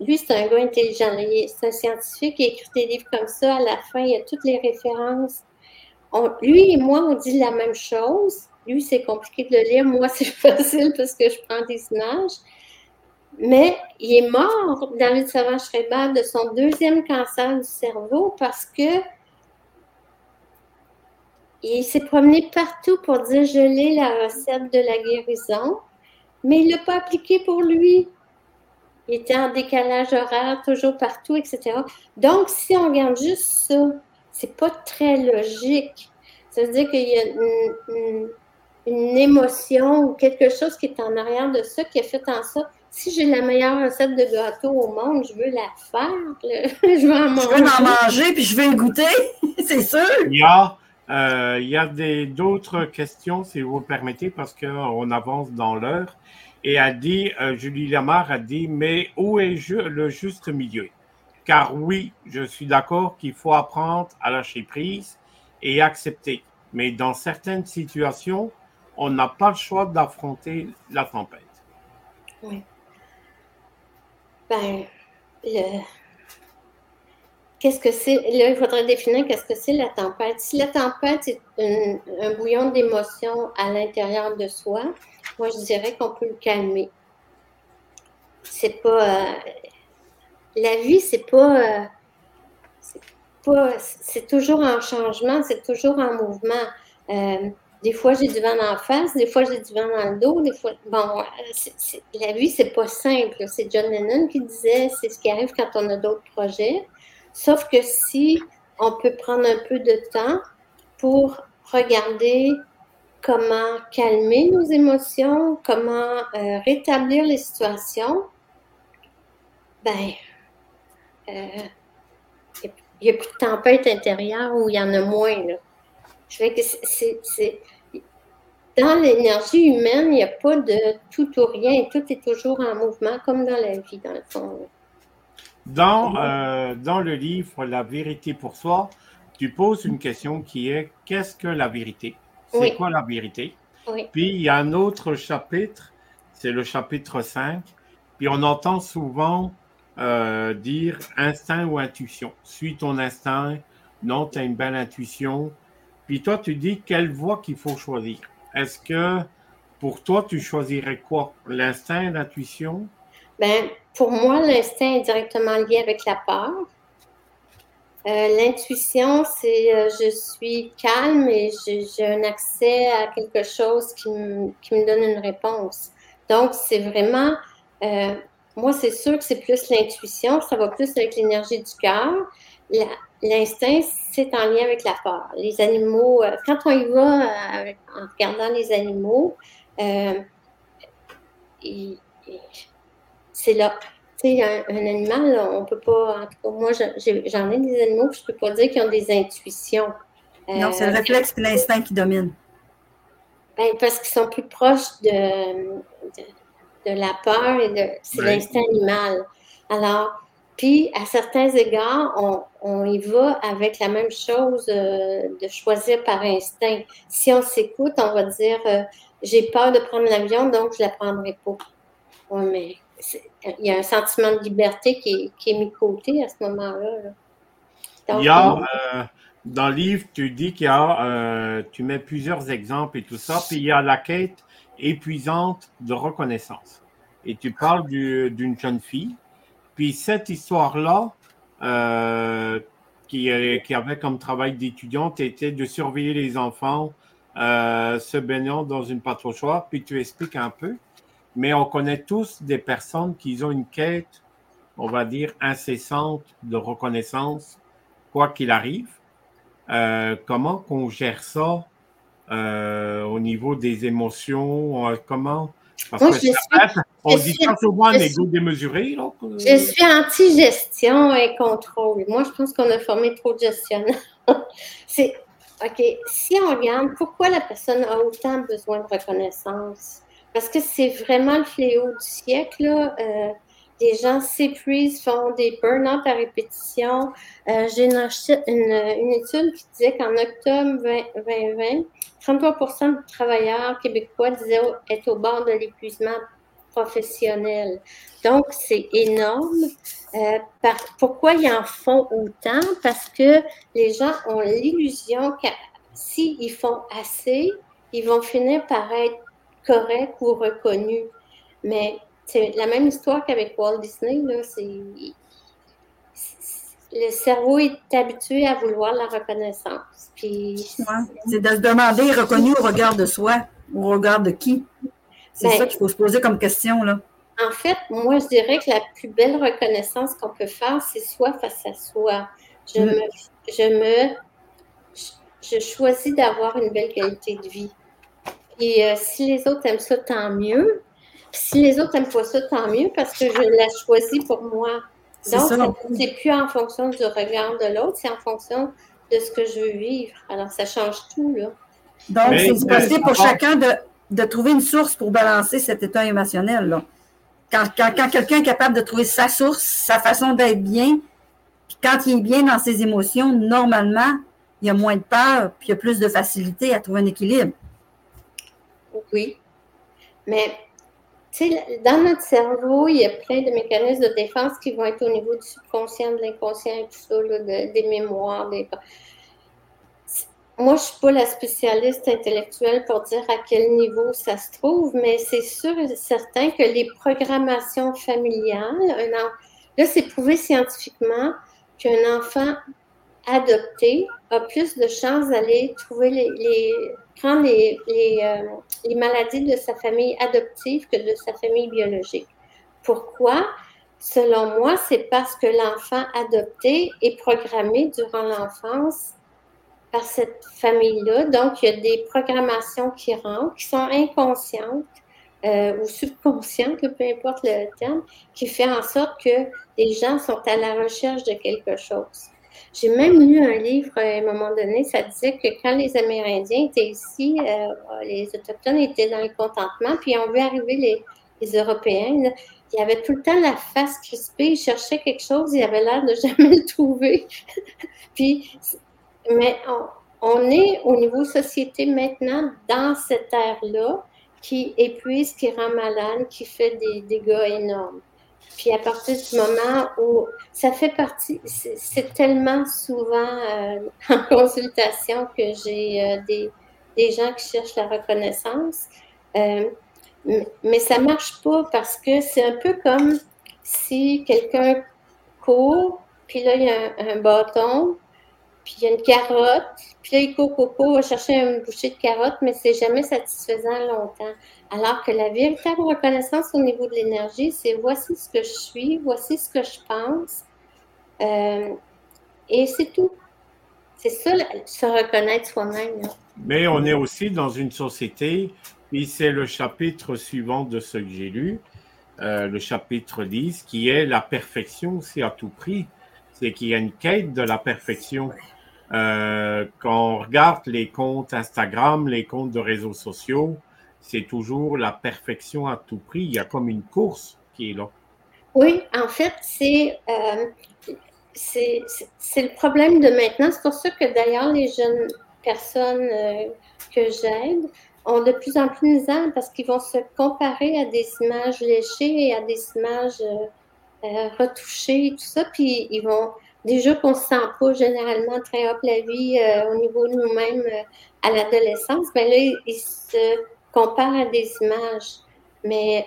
lui, c'est un gars intelligent. C'est un scientifique qui écrit des livres comme ça. À la fin, il y a toutes les références lui et moi, on dit la même chose. Lui, c'est compliqué de le lire. Moi, c'est facile parce que je prends des images. Mais il est mort, David Savard-Schreiber, de son deuxième cancer du cerveau parce que il s'est promené partout pour dire je l'ai la recette de la guérison, mais il ne l'a pas appliqué pour lui. Il était en décalage horaire, toujours partout, etc. Donc, si on regarde juste ça, c'est pas très logique. Ça veut dire qu'il y a une, émotion ou quelque chose qui est en arrière de ça qui a fait en ça. Si j'ai la meilleure recette de gâteau au monde, je veux la faire. je veux en manger. Je veux en manger puis je veux goûter, c'est sûr. Euh, il y a d'autres questions, si vous me permettez, parce qu'on avance dans l'heure. Et a dit, euh, Julie Lamar a dit, mais où est le juste milieu? Car oui, je suis d'accord qu'il faut apprendre à lâcher prise et accepter. Mais dans certaines situations, on n'a pas le choix d'affronter la tempête. Oui. Ben, qu'est-ce que c'est? Là, il faudrait définir qu'est-ce que c'est la tempête. Si la tempête est un, bouillon d'émotions à l'intérieur de soi, moi, je dirais qu'on peut le calmer. C'est pas. Euh, la vie, c'est pas, euh, pas c'est toujours en changement, c'est toujours en mouvement. Euh, des fois, j'ai du vent en face, des fois, j'ai du vent dans le dos, des fois. Bon, la vie, c'est pas simple. C'est John Lennon qui disait c'est ce qui arrive quand on a d'autres projets. Sauf que si on peut prendre un peu de temps pour regarder comment calmer nos émotions, comment euh, rétablir les situations, ben, euh, il n'y a, plus de tempête intérieure où il y en a moins. Là. Je fais que c'est, dans l'énergie humaine, il n'y a pas de tout ou rien. Tout est toujours en mouvement, comme dans la vie, dans le fond. Dans, euh, dans le livre La vérité pour soi, tu poses une question qui est qu'est-ce que la vérité? C'est quoi la vérité? Puis il y a un autre chapitre, c'est le chapitre 5. Puis on entend souvent euh, dire instinct ou intuition. Suis ton instinct. Non, tu as une belle intuition. Puis toi, tu dis quelle voie qu'il faut choisir. Est-ce que pour toi, tu choisirais quoi? L'instinct, l'intuition? Ben, pour moi, l'instinct est directement lié avec la peur. Euh, l'intuition, c'est euh, je suis calme et j'ai un accès à quelque chose qui, qui, me donne une réponse. Donc, c'est vraiment moi, c'est sûr que c'est plus l'intuition, ça va plus avec l'énergie du cœur. L'instinct, c'est en lien avec la peur. Les animaux, euh, quand on y va euh, en regardant les animaux, euh, c'est là. Tu sais, un, animal, on peut pas. En tout cas, moi, j'en ai, des animaux, je peux pas dire qu'ils ont des intuitions. non, c'est le réflexe et l'instinct qui domine. Ben, parce qu'ils sont plus proches de de la peur et de c'est l'instinct animal. Alors, puis à certains égards, on, on, y va avec la même chose euh, de choisir par instinct. Si on s'écoute, on va dire euh, j'ai peur de prendre l'avion, donc je ne la prendrai pas. Oui, mais il y a un sentiment de liberté qui, qui est mis de côté à ce moment-là. Il y a, euh, dans le livre, tu dis qu'il y a, tu mets plusieurs exemples et tout ça, puis il y a la quête épuisante de reconnaissance. Et tu parles d'une jeune fille. Puis cette histoire-là, euh, qui, qui, avait comme travail d'étudiante, était de surveiller les enfants euh, se baignant dans une patrouchoire, puis tu expliques un peu. Mais on connaît tous des personnes qui ont une quête, on va dire, incessante de reconnaissance, quoi qu'il arrive. Euh, comment qu'on gère ça euh, au niveau des émotions? Euh, comment? Parce que on dit suis, souvent un égo démesuré. Là, Je suis anti-gestion et contrôle. Moi, je pense qu'on a formé trop de gestionnaires. C'est OK, si on regarde pourquoi la personne a autant besoin de reconnaissance, parce que c'est vraiment le fléau du siècle. Là. Euh, les gens s'épuisent, font des burn-out à répétition. Euh, j'ai une, une, étude qui disait qu'en octobre 2020, 33 des travailleurs québécois disaient être au bord de l'épuisement professionnel. Donc, c'est énorme. Euh, pourquoi ils en font autant? Parce que les gens ont l'illusion que s'ils font assez, ils vont finir par être corrects ou reconnus. Mais c'est la même histoire qu'avec Walt Disney. Là, le cerveau est habitué à vouloir la reconnaissance. Puis, c'est de se demander reconnu au regard de soi, au regard de qui? C'est ben, ça qu'il faut se poser comme question. Là. En fait, moi, je dirais que la plus belle reconnaissance qu'on peut faire, c'est soi face à soi. Je mm. me, je me, je choisis d'avoir une belle qualité de vie. Et euh, si les autres aiment ça, tant mieux. Si les autres n'aiment pas ça, tant mieux parce que je l'ai choisi pour moi. Donc, c'est plus en fonction du regard de l'autre, c'est en fonction de ce que je veux vivre. Alors, ça change tout, là. Donc, c'est possible pour chacun de, de, trouver une source pour balancer cet état émotionnel, là. Quand, quand, quelqu'un est capable de trouver sa source, sa façon d'être bien, puis quand il est bien dans ses émotions, normalement, il y a moins de peur, puis il y a plus de facilité à trouver un équilibre. Oui. Mais dans notre cerveau, il y a plein de mécanismes de défense qui vont être au niveau du subconscient, de l'inconscient et tout ça, des mémoires. Des... Moi, je ne suis pas la spécialiste intellectuelle pour dire à quel niveau ça se trouve, mais c'est sûr et certain que les programmations familiales, là, c'est prouvé scientifiquement qu'un enfant adopté a plus de chances d'aller trouver les, prendre les, euh, les, maladies de sa famille adoptive que de sa famille biologique. Pourquoi? Selon moi, c'est parce que l'enfant adopté est programmé durant l'enfance par cette famille-là. Donc, il y a des programmations qui rentrent, qui sont inconscientes euh, ou subconscientes, peu importe le terme, qui fait en sorte que les gens sont à la recherche de quelque chose. J'ai même lu un livre à un moment donné, ça disait que quand les Amérindiens étaient ici, euh, les Autochtones étaient dans le contentement, puis on vu arriver les, Européens. il y avait tout le temps la face crispée, ils cherchaient quelque chose, ils avaient l'air de jamais le trouver. puis, mais on, on, est au niveau société maintenant dans cette ère-là qui épuise, qui rend malade, qui fait des dégâts énormes. Puis à partir du moment où ça fait partie, c'est tellement souvent euh, en consultation que j'ai euh, des, des, gens qui cherchent la reconnaissance, euh, mais ça marche pas parce que c'est un peu comme si quelqu'un court, puis là il y a un, bâton, puis il y a une carotte, puis là court, va chercher un bouchée de carotte, mais c'est jamais satisfaisant longtemps. Alors que la véritable reconnaissance au niveau de l'énergie, c'est voici ce que je suis, voici ce que je pense, euh, et c'est tout. C'est ça, se reconnaître soi-même. Mais on est aussi dans une société, et c'est le chapitre suivant de ce que j'ai lu, euh, le chapitre 10, qui est la perfection, c'est à tout prix. C'est qu'il y a une quête de la perfection. Euh, quand on regarde les comptes Instagram, les comptes de réseaux sociaux, c'est toujours la perfection à tout prix. Il y a comme une course qui est là. Oui, en fait, c'est euh, le problème de maintenant. C'est pour ça que d'ailleurs, les jeunes personnes euh, que j'aide ont de plus en plus misère parce qu'ils vont se comparer à des images léchées et à des images retouchées et tout ça. Puis ils vont déjà qu'on se sent pas généralement très hop la vie au niveau de nous-mêmes à l'adolescence, mais là, ils se compare à des images. Mais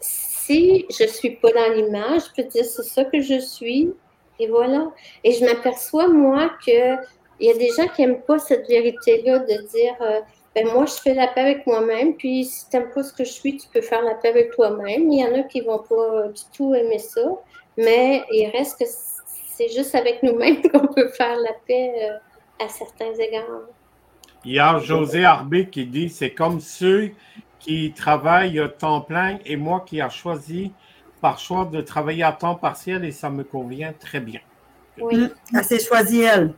si je ne suis pas dans l'image, je peux dire c'est ça que je suis. Et voilà. Et je m'aperçois, moi, que il y a des gens qui n'aiment pas cette vérité-là de dire euh, ben moi, je fais la paix avec moi-même, puis si tu n'aimes pas ce que je suis, tu peux faire la paix avec toi-même. Il y en a qui ne vont pas du tout aimer ça, mais il reste que c'est juste avec nous-mêmes qu'on peut faire la paix euh, à certains égards. Il y a José Arbé qui dit c'est comme ceux qui travaillent à temps plein et moi qui a choisi par choix de travailler à temps partiel et ça me convient très bien. Oui. Elle s'est choisie elle.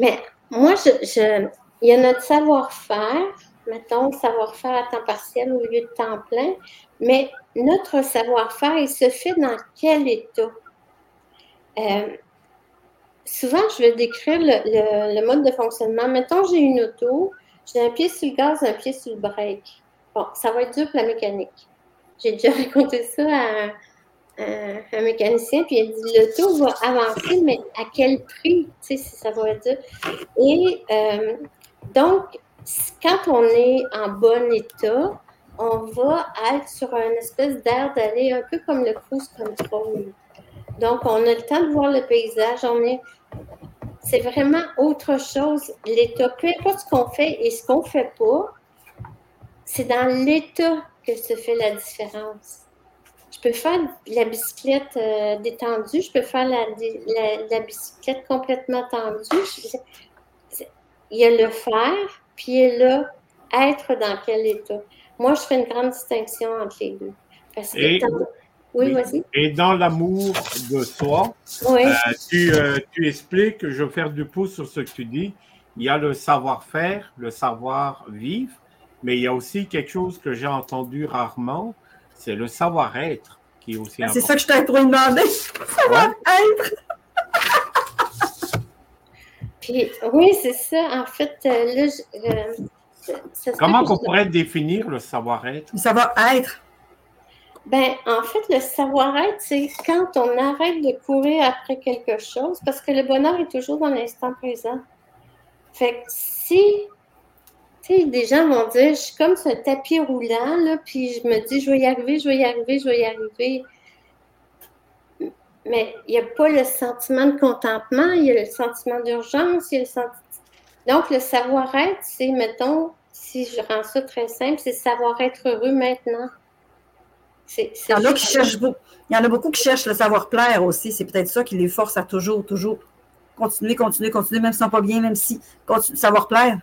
Mais moi, je, il y a notre savoir-faire, mettons, savoir-faire à temps partiel au lieu de temps plein, mais notre savoir-faire, il se fait dans quel état? Euh, souvent, je vais décrire le, mode de fonctionnement. Mettons, j'ai une auto, j'ai un pied sur le gaz, un pied sur le break. Bon, ça va être dur pour la mécanique. J'ai déjà raconté ça à un, mécanicien, puis il a dit l'auto va avancer, mais à quel prix? Tu sais, ça va être dur. Et euh, donc, quand on est en bon état, on va être sur un espèce d'air d'aller un peu comme le cruise control. Donc, on a le temps de voir le paysage. On est, c'est vraiment autre chose. L'état, peu importe ce qu'on fait et ce qu'on fait pas, c'est dans l'état que se fait la différence. Je peux faire la bicyclette euh, détendue, je peux faire la, la, bicyclette complètement tendue. il y a le faire, puis il y a le être dans quel état. Moi, je fais une grande distinction entre les deux. Parce que oui, vas-y. Et dans l'amour de soi, euh, tu, euh, tu, expliques, je vais faire du pouce sur ce que tu dis, il y a le savoir-faire, le savoir-vivre, mais il y a aussi quelque chose que j'ai entendu rarement, c'est le savoir-être qui est aussi important. C'est ça que je t'ai trop demandé, savoir-être. oui, c'est ça. En fait, euh, Comment on pourrait définir le savoir-être? Le savoir-être. Ben, en fait, le savoir-être, c'est quand on arrête de courir après quelque chose, parce que le bonheur est toujours dans l'instant présent. Fait que si, tu sais, des gens vont dire, je suis comme ce tapis roulant, là, puis je me dis, je vais y arriver, je vais y arriver, je vais y arriver. Mais il n'y a pas le sentiment de contentement, il y a le sentiment d'urgence, il y a le sentiment. Donc, le savoir-être, c'est, mettons, si je rends ça très simple, c'est savoir-être heureux maintenant. Il y en a qui cherchent Il y en a beaucoup qui cherchent le savoir-plaire aussi. C'est peut-être ça qui les force à toujours, toujours continuer, continuer, continuer, même si sont pas bien, même si savoir-plaire.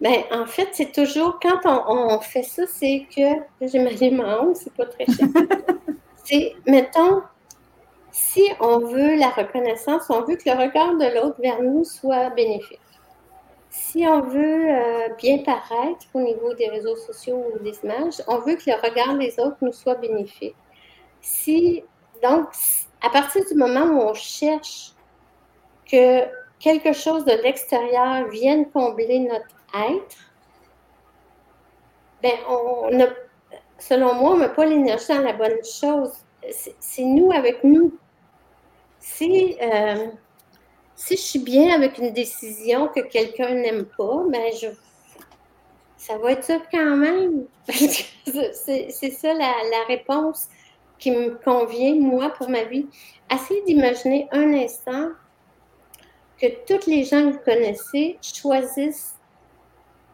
Bien, en fait, c'est toujours quand on, fait ça, c'est que j'ai mal les c'est pas très cher. c'est, mettons, si on veut la reconnaissance, on veut que le regard de l'autre vers nous soit bénéfique si on veut euh, bien paraître au niveau des réseaux sociaux ou des images, on veut que le regard des autres nous soit bénéfique. Si, donc, à partir du moment où on cherche que quelque chose de l'extérieur vienne combler notre être, ben on a, selon moi, on n'a pas l'énergie dans la bonne chose. C'est nous avec nous. Si, euh, si je suis bien avec une décision que quelqu'un n'aime pas, ben je, ça va être ça quand même. c'est ça la, réponse qui me convient, moi, pour ma vie. Essayez d'imaginer un instant que toutes les gens que vous connaissez choisissent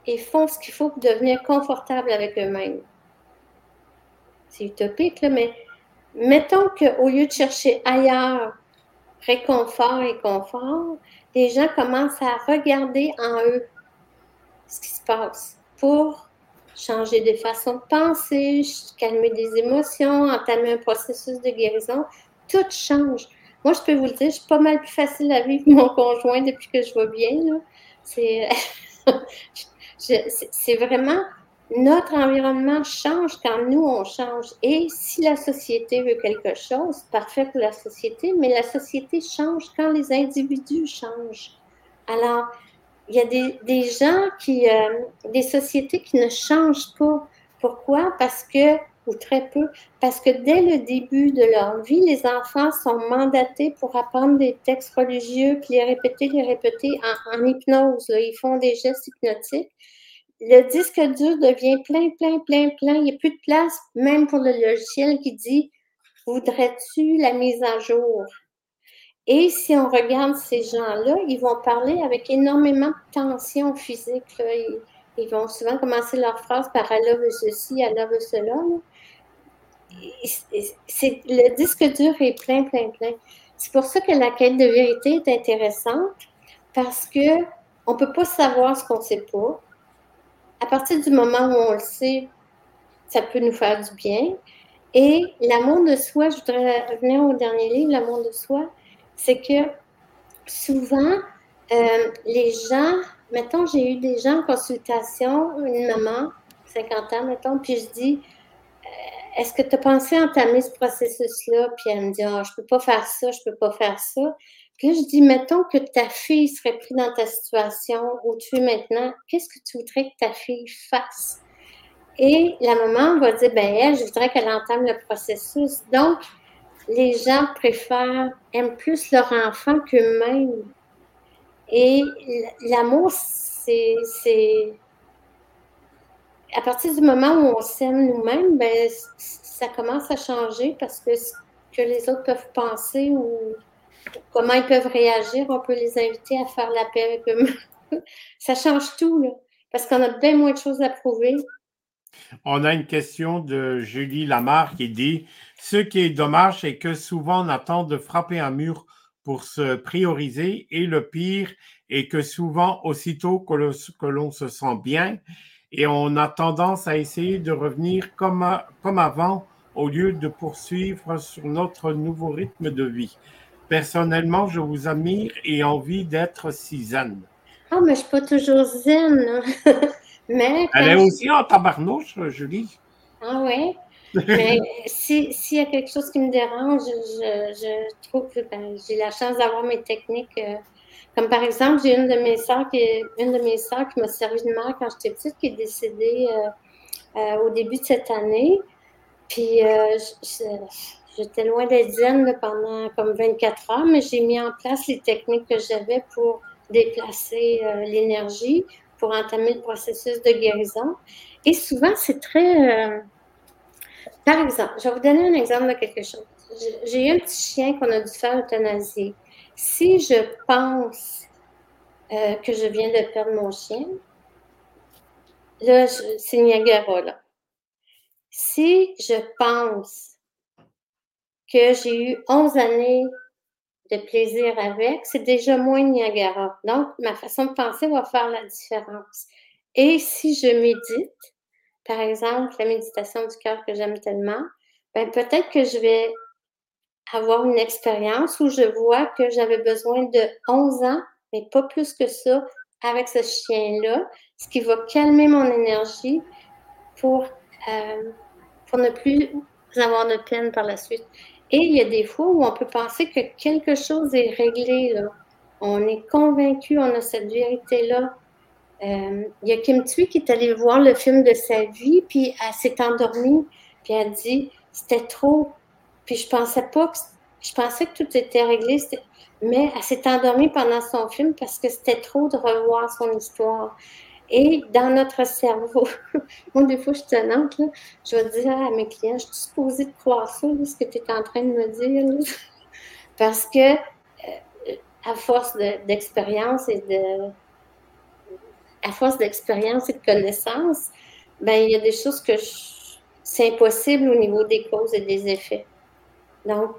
et font ce qu'il faut pour devenir confortable avec eux-mêmes. C'est utopique, là, mais mettons qu'au lieu de chercher ailleurs réconfort et confort, les gens commencent à regarder en eux ce qui se passe pour changer de façon de penser, calmer des émotions, entamer un processus de guérison. Tout change. Moi, je peux vous le dire, je suis pas mal plus facile à vivre mon conjoint depuis que je vais bien. C'est vraiment notre environnement change quand nous, on change. Et si la société veut quelque chose, parfait pour la société, mais la société change quand les individus changent. Alors, il y a des, gens qui, euh, des sociétés qui ne changent pas. Pourquoi? Parce que, ou très peu, parce que dès le début de leur vie, les enfants sont mandatés pour apprendre des textes religieux, puis les répéter, les répéter en, hypnose. Ils font des gestes hypnotiques le disque dur devient plein, plein, plein, plein. Il n'y a plus de place, même pour le logiciel qui dit Voudrais-tu la mise à jour? Et si on regarde ces gens-là, ils vont parler avec énormément de tension physique. Ils, vont souvent commencer leur phrase par Allah veut ceci, Allah veut cela. Le disque dur est plein, plein, plein. C'est pour ça que la quête de vérité est intéressante parce que on ne peut pas savoir ce qu'on ne sait pas. À partir du moment où on le sait, ça peut nous faire du bien. Et l'amour de soi, je voudrais revenir au dernier livre, l'amour de soi, c'est que souvent, euh, les gens, mettons, j'ai eu des gens en consultation, une maman, 50 ans, mettons, puis je dis, euh, est-ce que tu as pensé entamer ce processus-là? Puis elle me dit, oh, je peux pas faire ça, je peux pas faire ça. Là, je dis, mettons que ta fille serait prise dans ta situation où tu es maintenant, qu'est-ce que tu voudrais que ta fille fasse? Et la maman va dire, ben elle, je voudrais qu'elle entame le processus. Donc, les gens préfèrent, aiment plus leur enfant qu'eux-mêmes. Et l'amour, c'est, à partir du moment où on s'aime nous-mêmes, ben, ça commence à changer parce que ce que les autres peuvent penser ou comment ils peuvent réagir, on peut les inviter à faire la paix avec eux. ça change tout, parce qu'on a bien moins de choses à prouver. On a une question de Julie Lamar qui dit Ce qui est dommage, c'est que souvent on attend de frapper un mur pour se prioriser et le pire est que souvent, aussitôt que l'on se sent bien, et on a tendance à essayer de revenir comme avant au lieu de poursuivre sur notre nouveau rythme de vie. Personnellement, je vous admire et envie d'être si zen. Ah, mais je ne suis pas toujours zen. Mais Elle est aussi en tabarnouche, Julie. Ah oui? Mais s'il y a quelque chose qui me dérange, je, trouve que ben, j'ai la chance d'avoir mes techniques. Euh, comme par exemple, j'ai une de mes soeurs qui, une de mes qui m'a servi de mère quand j'étais petite, qui est décédée euh, euh, au début de cette année. Puis j'étais loin d'être pendant comme 24 heures, mais j'ai mis en place les techniques que j'avais pour déplacer l'énergie pour entamer le processus de guérison. Et souvent, c'est très... Euh, par exemple, je vais vous donner un exemple de quelque chose. J'ai eu un petit chien qu'on a dû faire euthanasier. Si je pense euh, que je viens de perdre mon chien, là, c'est Niagara, là. Si je pense que j'ai eu 11 années de plaisir avec, c'est déjà moins Niagara. Donc, ma façon de penser va faire la différence. Et si je médite, par exemple, la méditation du cœur que j'aime tellement, ben peut-être que je vais avoir une expérience où je vois que j'avais besoin de 11 ans, mais pas plus que ça, avec ce chien-là, ce qui va calmer mon énergie pour, euh, pour ne plus avoir de peine par la suite. Et il y a des fois où on peut penser que quelque chose est réglé. Là. On est convaincu, on a cette vérité-là. Euh, il y a Kim Thuy qui est allée voir le film de sa vie, puis elle s'est endormie, puis elle dit c'était trop. Puis je pensais pas que je pensais que tout était réglé, mais elle s'est endormie pendant son film parce que c'était trop de revoir son histoire. Et dans notre cerveau, moi, des fois, je suis tenante, je vais dire à mes clients, je suis supposée de croire ça, ce que tu es en train de me dire. Parce que, euh, à force d'expérience et de. À force d'expérience et de connaissance, ben, il y a des choses que c'est impossible au niveau des causes et des effets. Donc,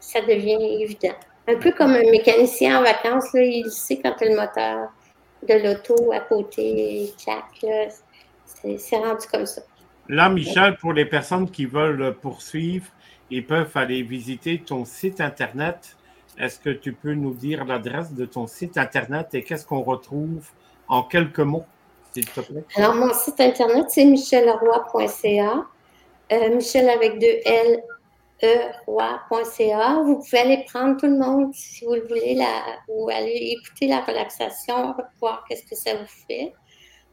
ça devient évident. Un peu comme un mécanicien en vacances, il sait quand le moteur de l'auto à côté, c'est rendu comme ça. Là, Michel, pour les personnes qui veulent poursuivre, ils peuvent aller visiter ton site Internet. Est-ce que tu peux nous dire l'adresse de ton site Internet et qu'est-ce qu'on retrouve en quelques mots, s'il te plaît? Alors, mon site Internet, c'est michelleroy.ca. Euh, Michel avec deux L, roi.ca. Vous pouvez aller prendre tout le monde si vous le voulez, ou aller écouter la relaxation, voir qu'est-ce que ça vous fait.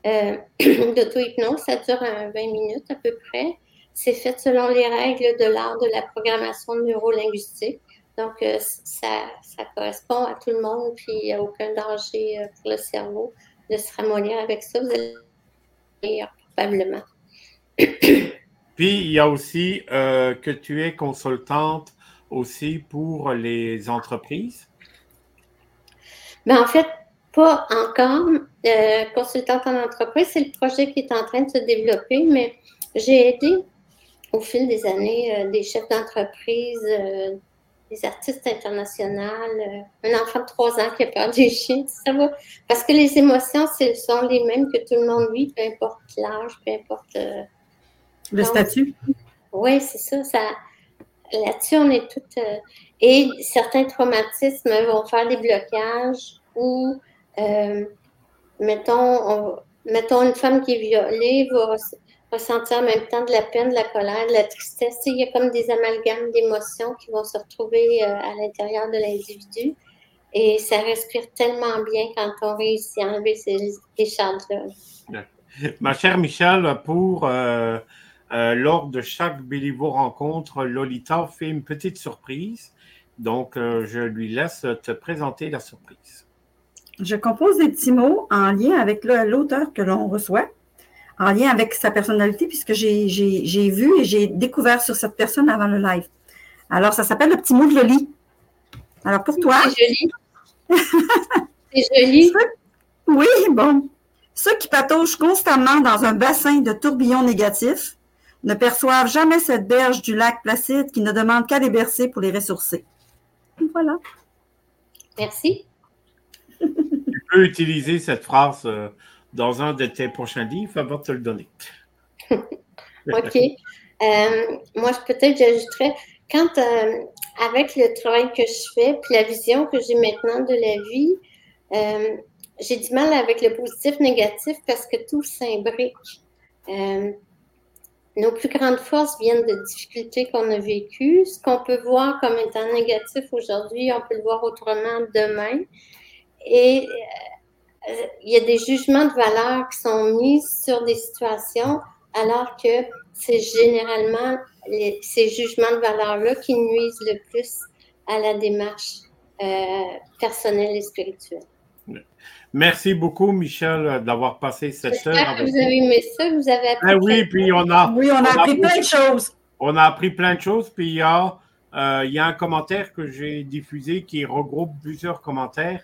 Euh, D'auto-hypnose, ça dure 20 minutes à peu près. C'est fait selon les règles de l'art de la programmation neurolinguistique. Donc, euh, ça, ça, correspond à tout le monde, puis il n'y a aucun danger euh, pour le cerveau de se ramollir avec ça. Vous allez probablement. Puis, il y a aussi euh, que tu es consultante aussi pour les entreprises? Ben, en fait, pas encore. Euh, consultante en entreprise, c'est le projet qui est en train de se développer, mais j'ai aidé au fil des années euh, des chefs d'entreprise, des artistes internationaux, un enfant de trois ans qui a peur des chiens, ça va. Parce que les émotions, ce sont les mêmes que tout le monde vit, peu importe l'âge, peu importe. Le statut? Oui, c'est ça, ça. Là-dessus, on est toutes. et certains traumatismes vont faire des blocages ou euh, mettons, mettons une femme qui est violée va ressentir en même temps de la peine, de la colère, de la tristesse. Il y a comme des amalgames d'émotions qui vont se retrouver euh, à l'intérieur de l'individu. Et ça respire tellement bien quand on réussit à enlever ces, charges-là. Ma chère Michel, pour euh, lors de chaque Béliveau rencontre, Lolita fait une petite surprise. Donc, je lui laisse te présenter la surprise. Je compose des petits mots en lien avec l'auteur que l'on reçoit, en lien avec sa personnalité, puisque j'ai vu et j'ai découvert sur cette personne avant le live. Alors, ça s'appelle le petit mot de Loli. Alors, pour toi. C'est joli. C'est joli. oui, bon. Ceux qui patauchent constamment dans un bassin de tourbillons négatifs ne perçoivent jamais cette berge du lac Placide qui ne demande qu'à les bercer pour les ressourcer. Voilà. Merci peux utiliser cette phrase euh, dans un de tes prochains livres avant de te le donner. OK. Euh, moi, peut-être j'ajouterais, quand euh, avec le travail que je fais, puis la vision que j'ai maintenant de la vie, j'ai du mal avec le positif-négatif parce que tout s'imbrique. Nos plus grandes forces viennent de difficultés qu'on a vécues. Ce qu'on peut voir comme étant négatif aujourd'hui, on peut le voir autrement demain. Et euh, il y a des jugements de valeur qui sont mis sur des situations alors que c'est généralement ces jugements de valeur-là qui nuisent le plus à la démarche euh, personnelle et spirituelle. Merci beaucoup, Michel, d'avoir passé cette heure. J'espère que vous avez aimé ça, vous avez appris. Ah oui, puis on a, oui, on a appris plein de choses. On a appris plein de choses, puis il y a, euh, il y a un commentaire que j'ai diffusé qui regroupe plusieurs commentaires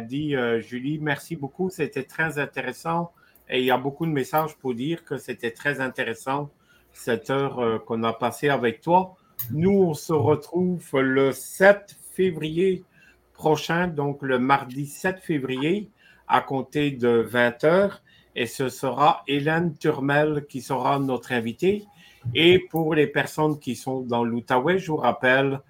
dit euh, Julie, merci beaucoup, c'était très intéressant. Et il y a beaucoup de messages pour dire que c'était très intéressant cette heure euh, qu'on a passée avec toi. Nous, on se retrouve le 7 février prochain, donc le mardi 7 février, à compter de 20 heures. Et ce sera Hélène Turmel qui sera notre invitée. Et pour les personnes qui sont dans l'Outaouais, je vous rappelle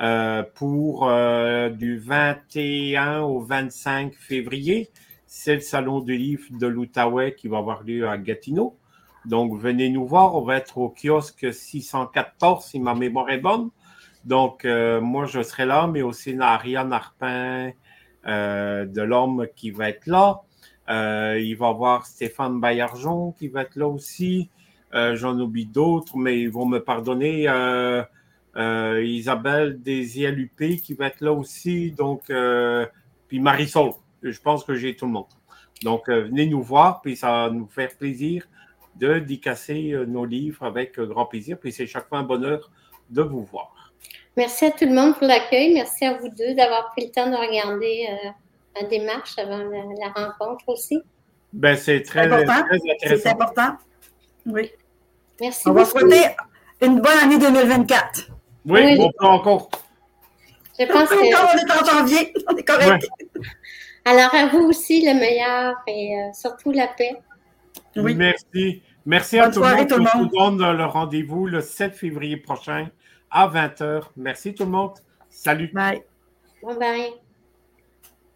euh, pour euh, du 21 au 25 février. C'est le salon du livre de l'Outaouais qui va avoir lieu à Gatineau. Donc, venez nous voir. On va être au kiosque 614, si ma mémoire est bonne. Donc, euh, moi, je serai là, mais aussi Ariane Arpin de l'Homme qui va être là. il va y avoir Stéphane Baillargeon qui va être là aussi. J'en oublie d'autres, mais ils vont me pardonner. Euh, Isabelle des ILUP qui va être là aussi. Donc, euh, puis Marisol, je pense que j'ai tout le monde. Donc, euh, venez nous voir, puis ça va nous faire plaisir de décasser nos livres avec grand plaisir. Puis c'est chaque fois un bonheur de vous voir. Merci à tout le monde pour l'accueil. Merci à vous deux d'avoir pris le temps de regarder la démarche avant la, rencontre aussi. Ben, c'est très, important. C'est important. Oui. Merci. On va souhaiter une bonne année 2024. Oui, bon plan encore. Je pense que... on est en janvier, on est correct. Alors, à vous aussi, le meilleur et euh, surtout la paix. Oui. Merci. Merci à tout le monde. Tout le monde. On donne le rendez-vous le 7 février prochain à 20h. Merci tout le monde. Salut. Bye. Bye bye.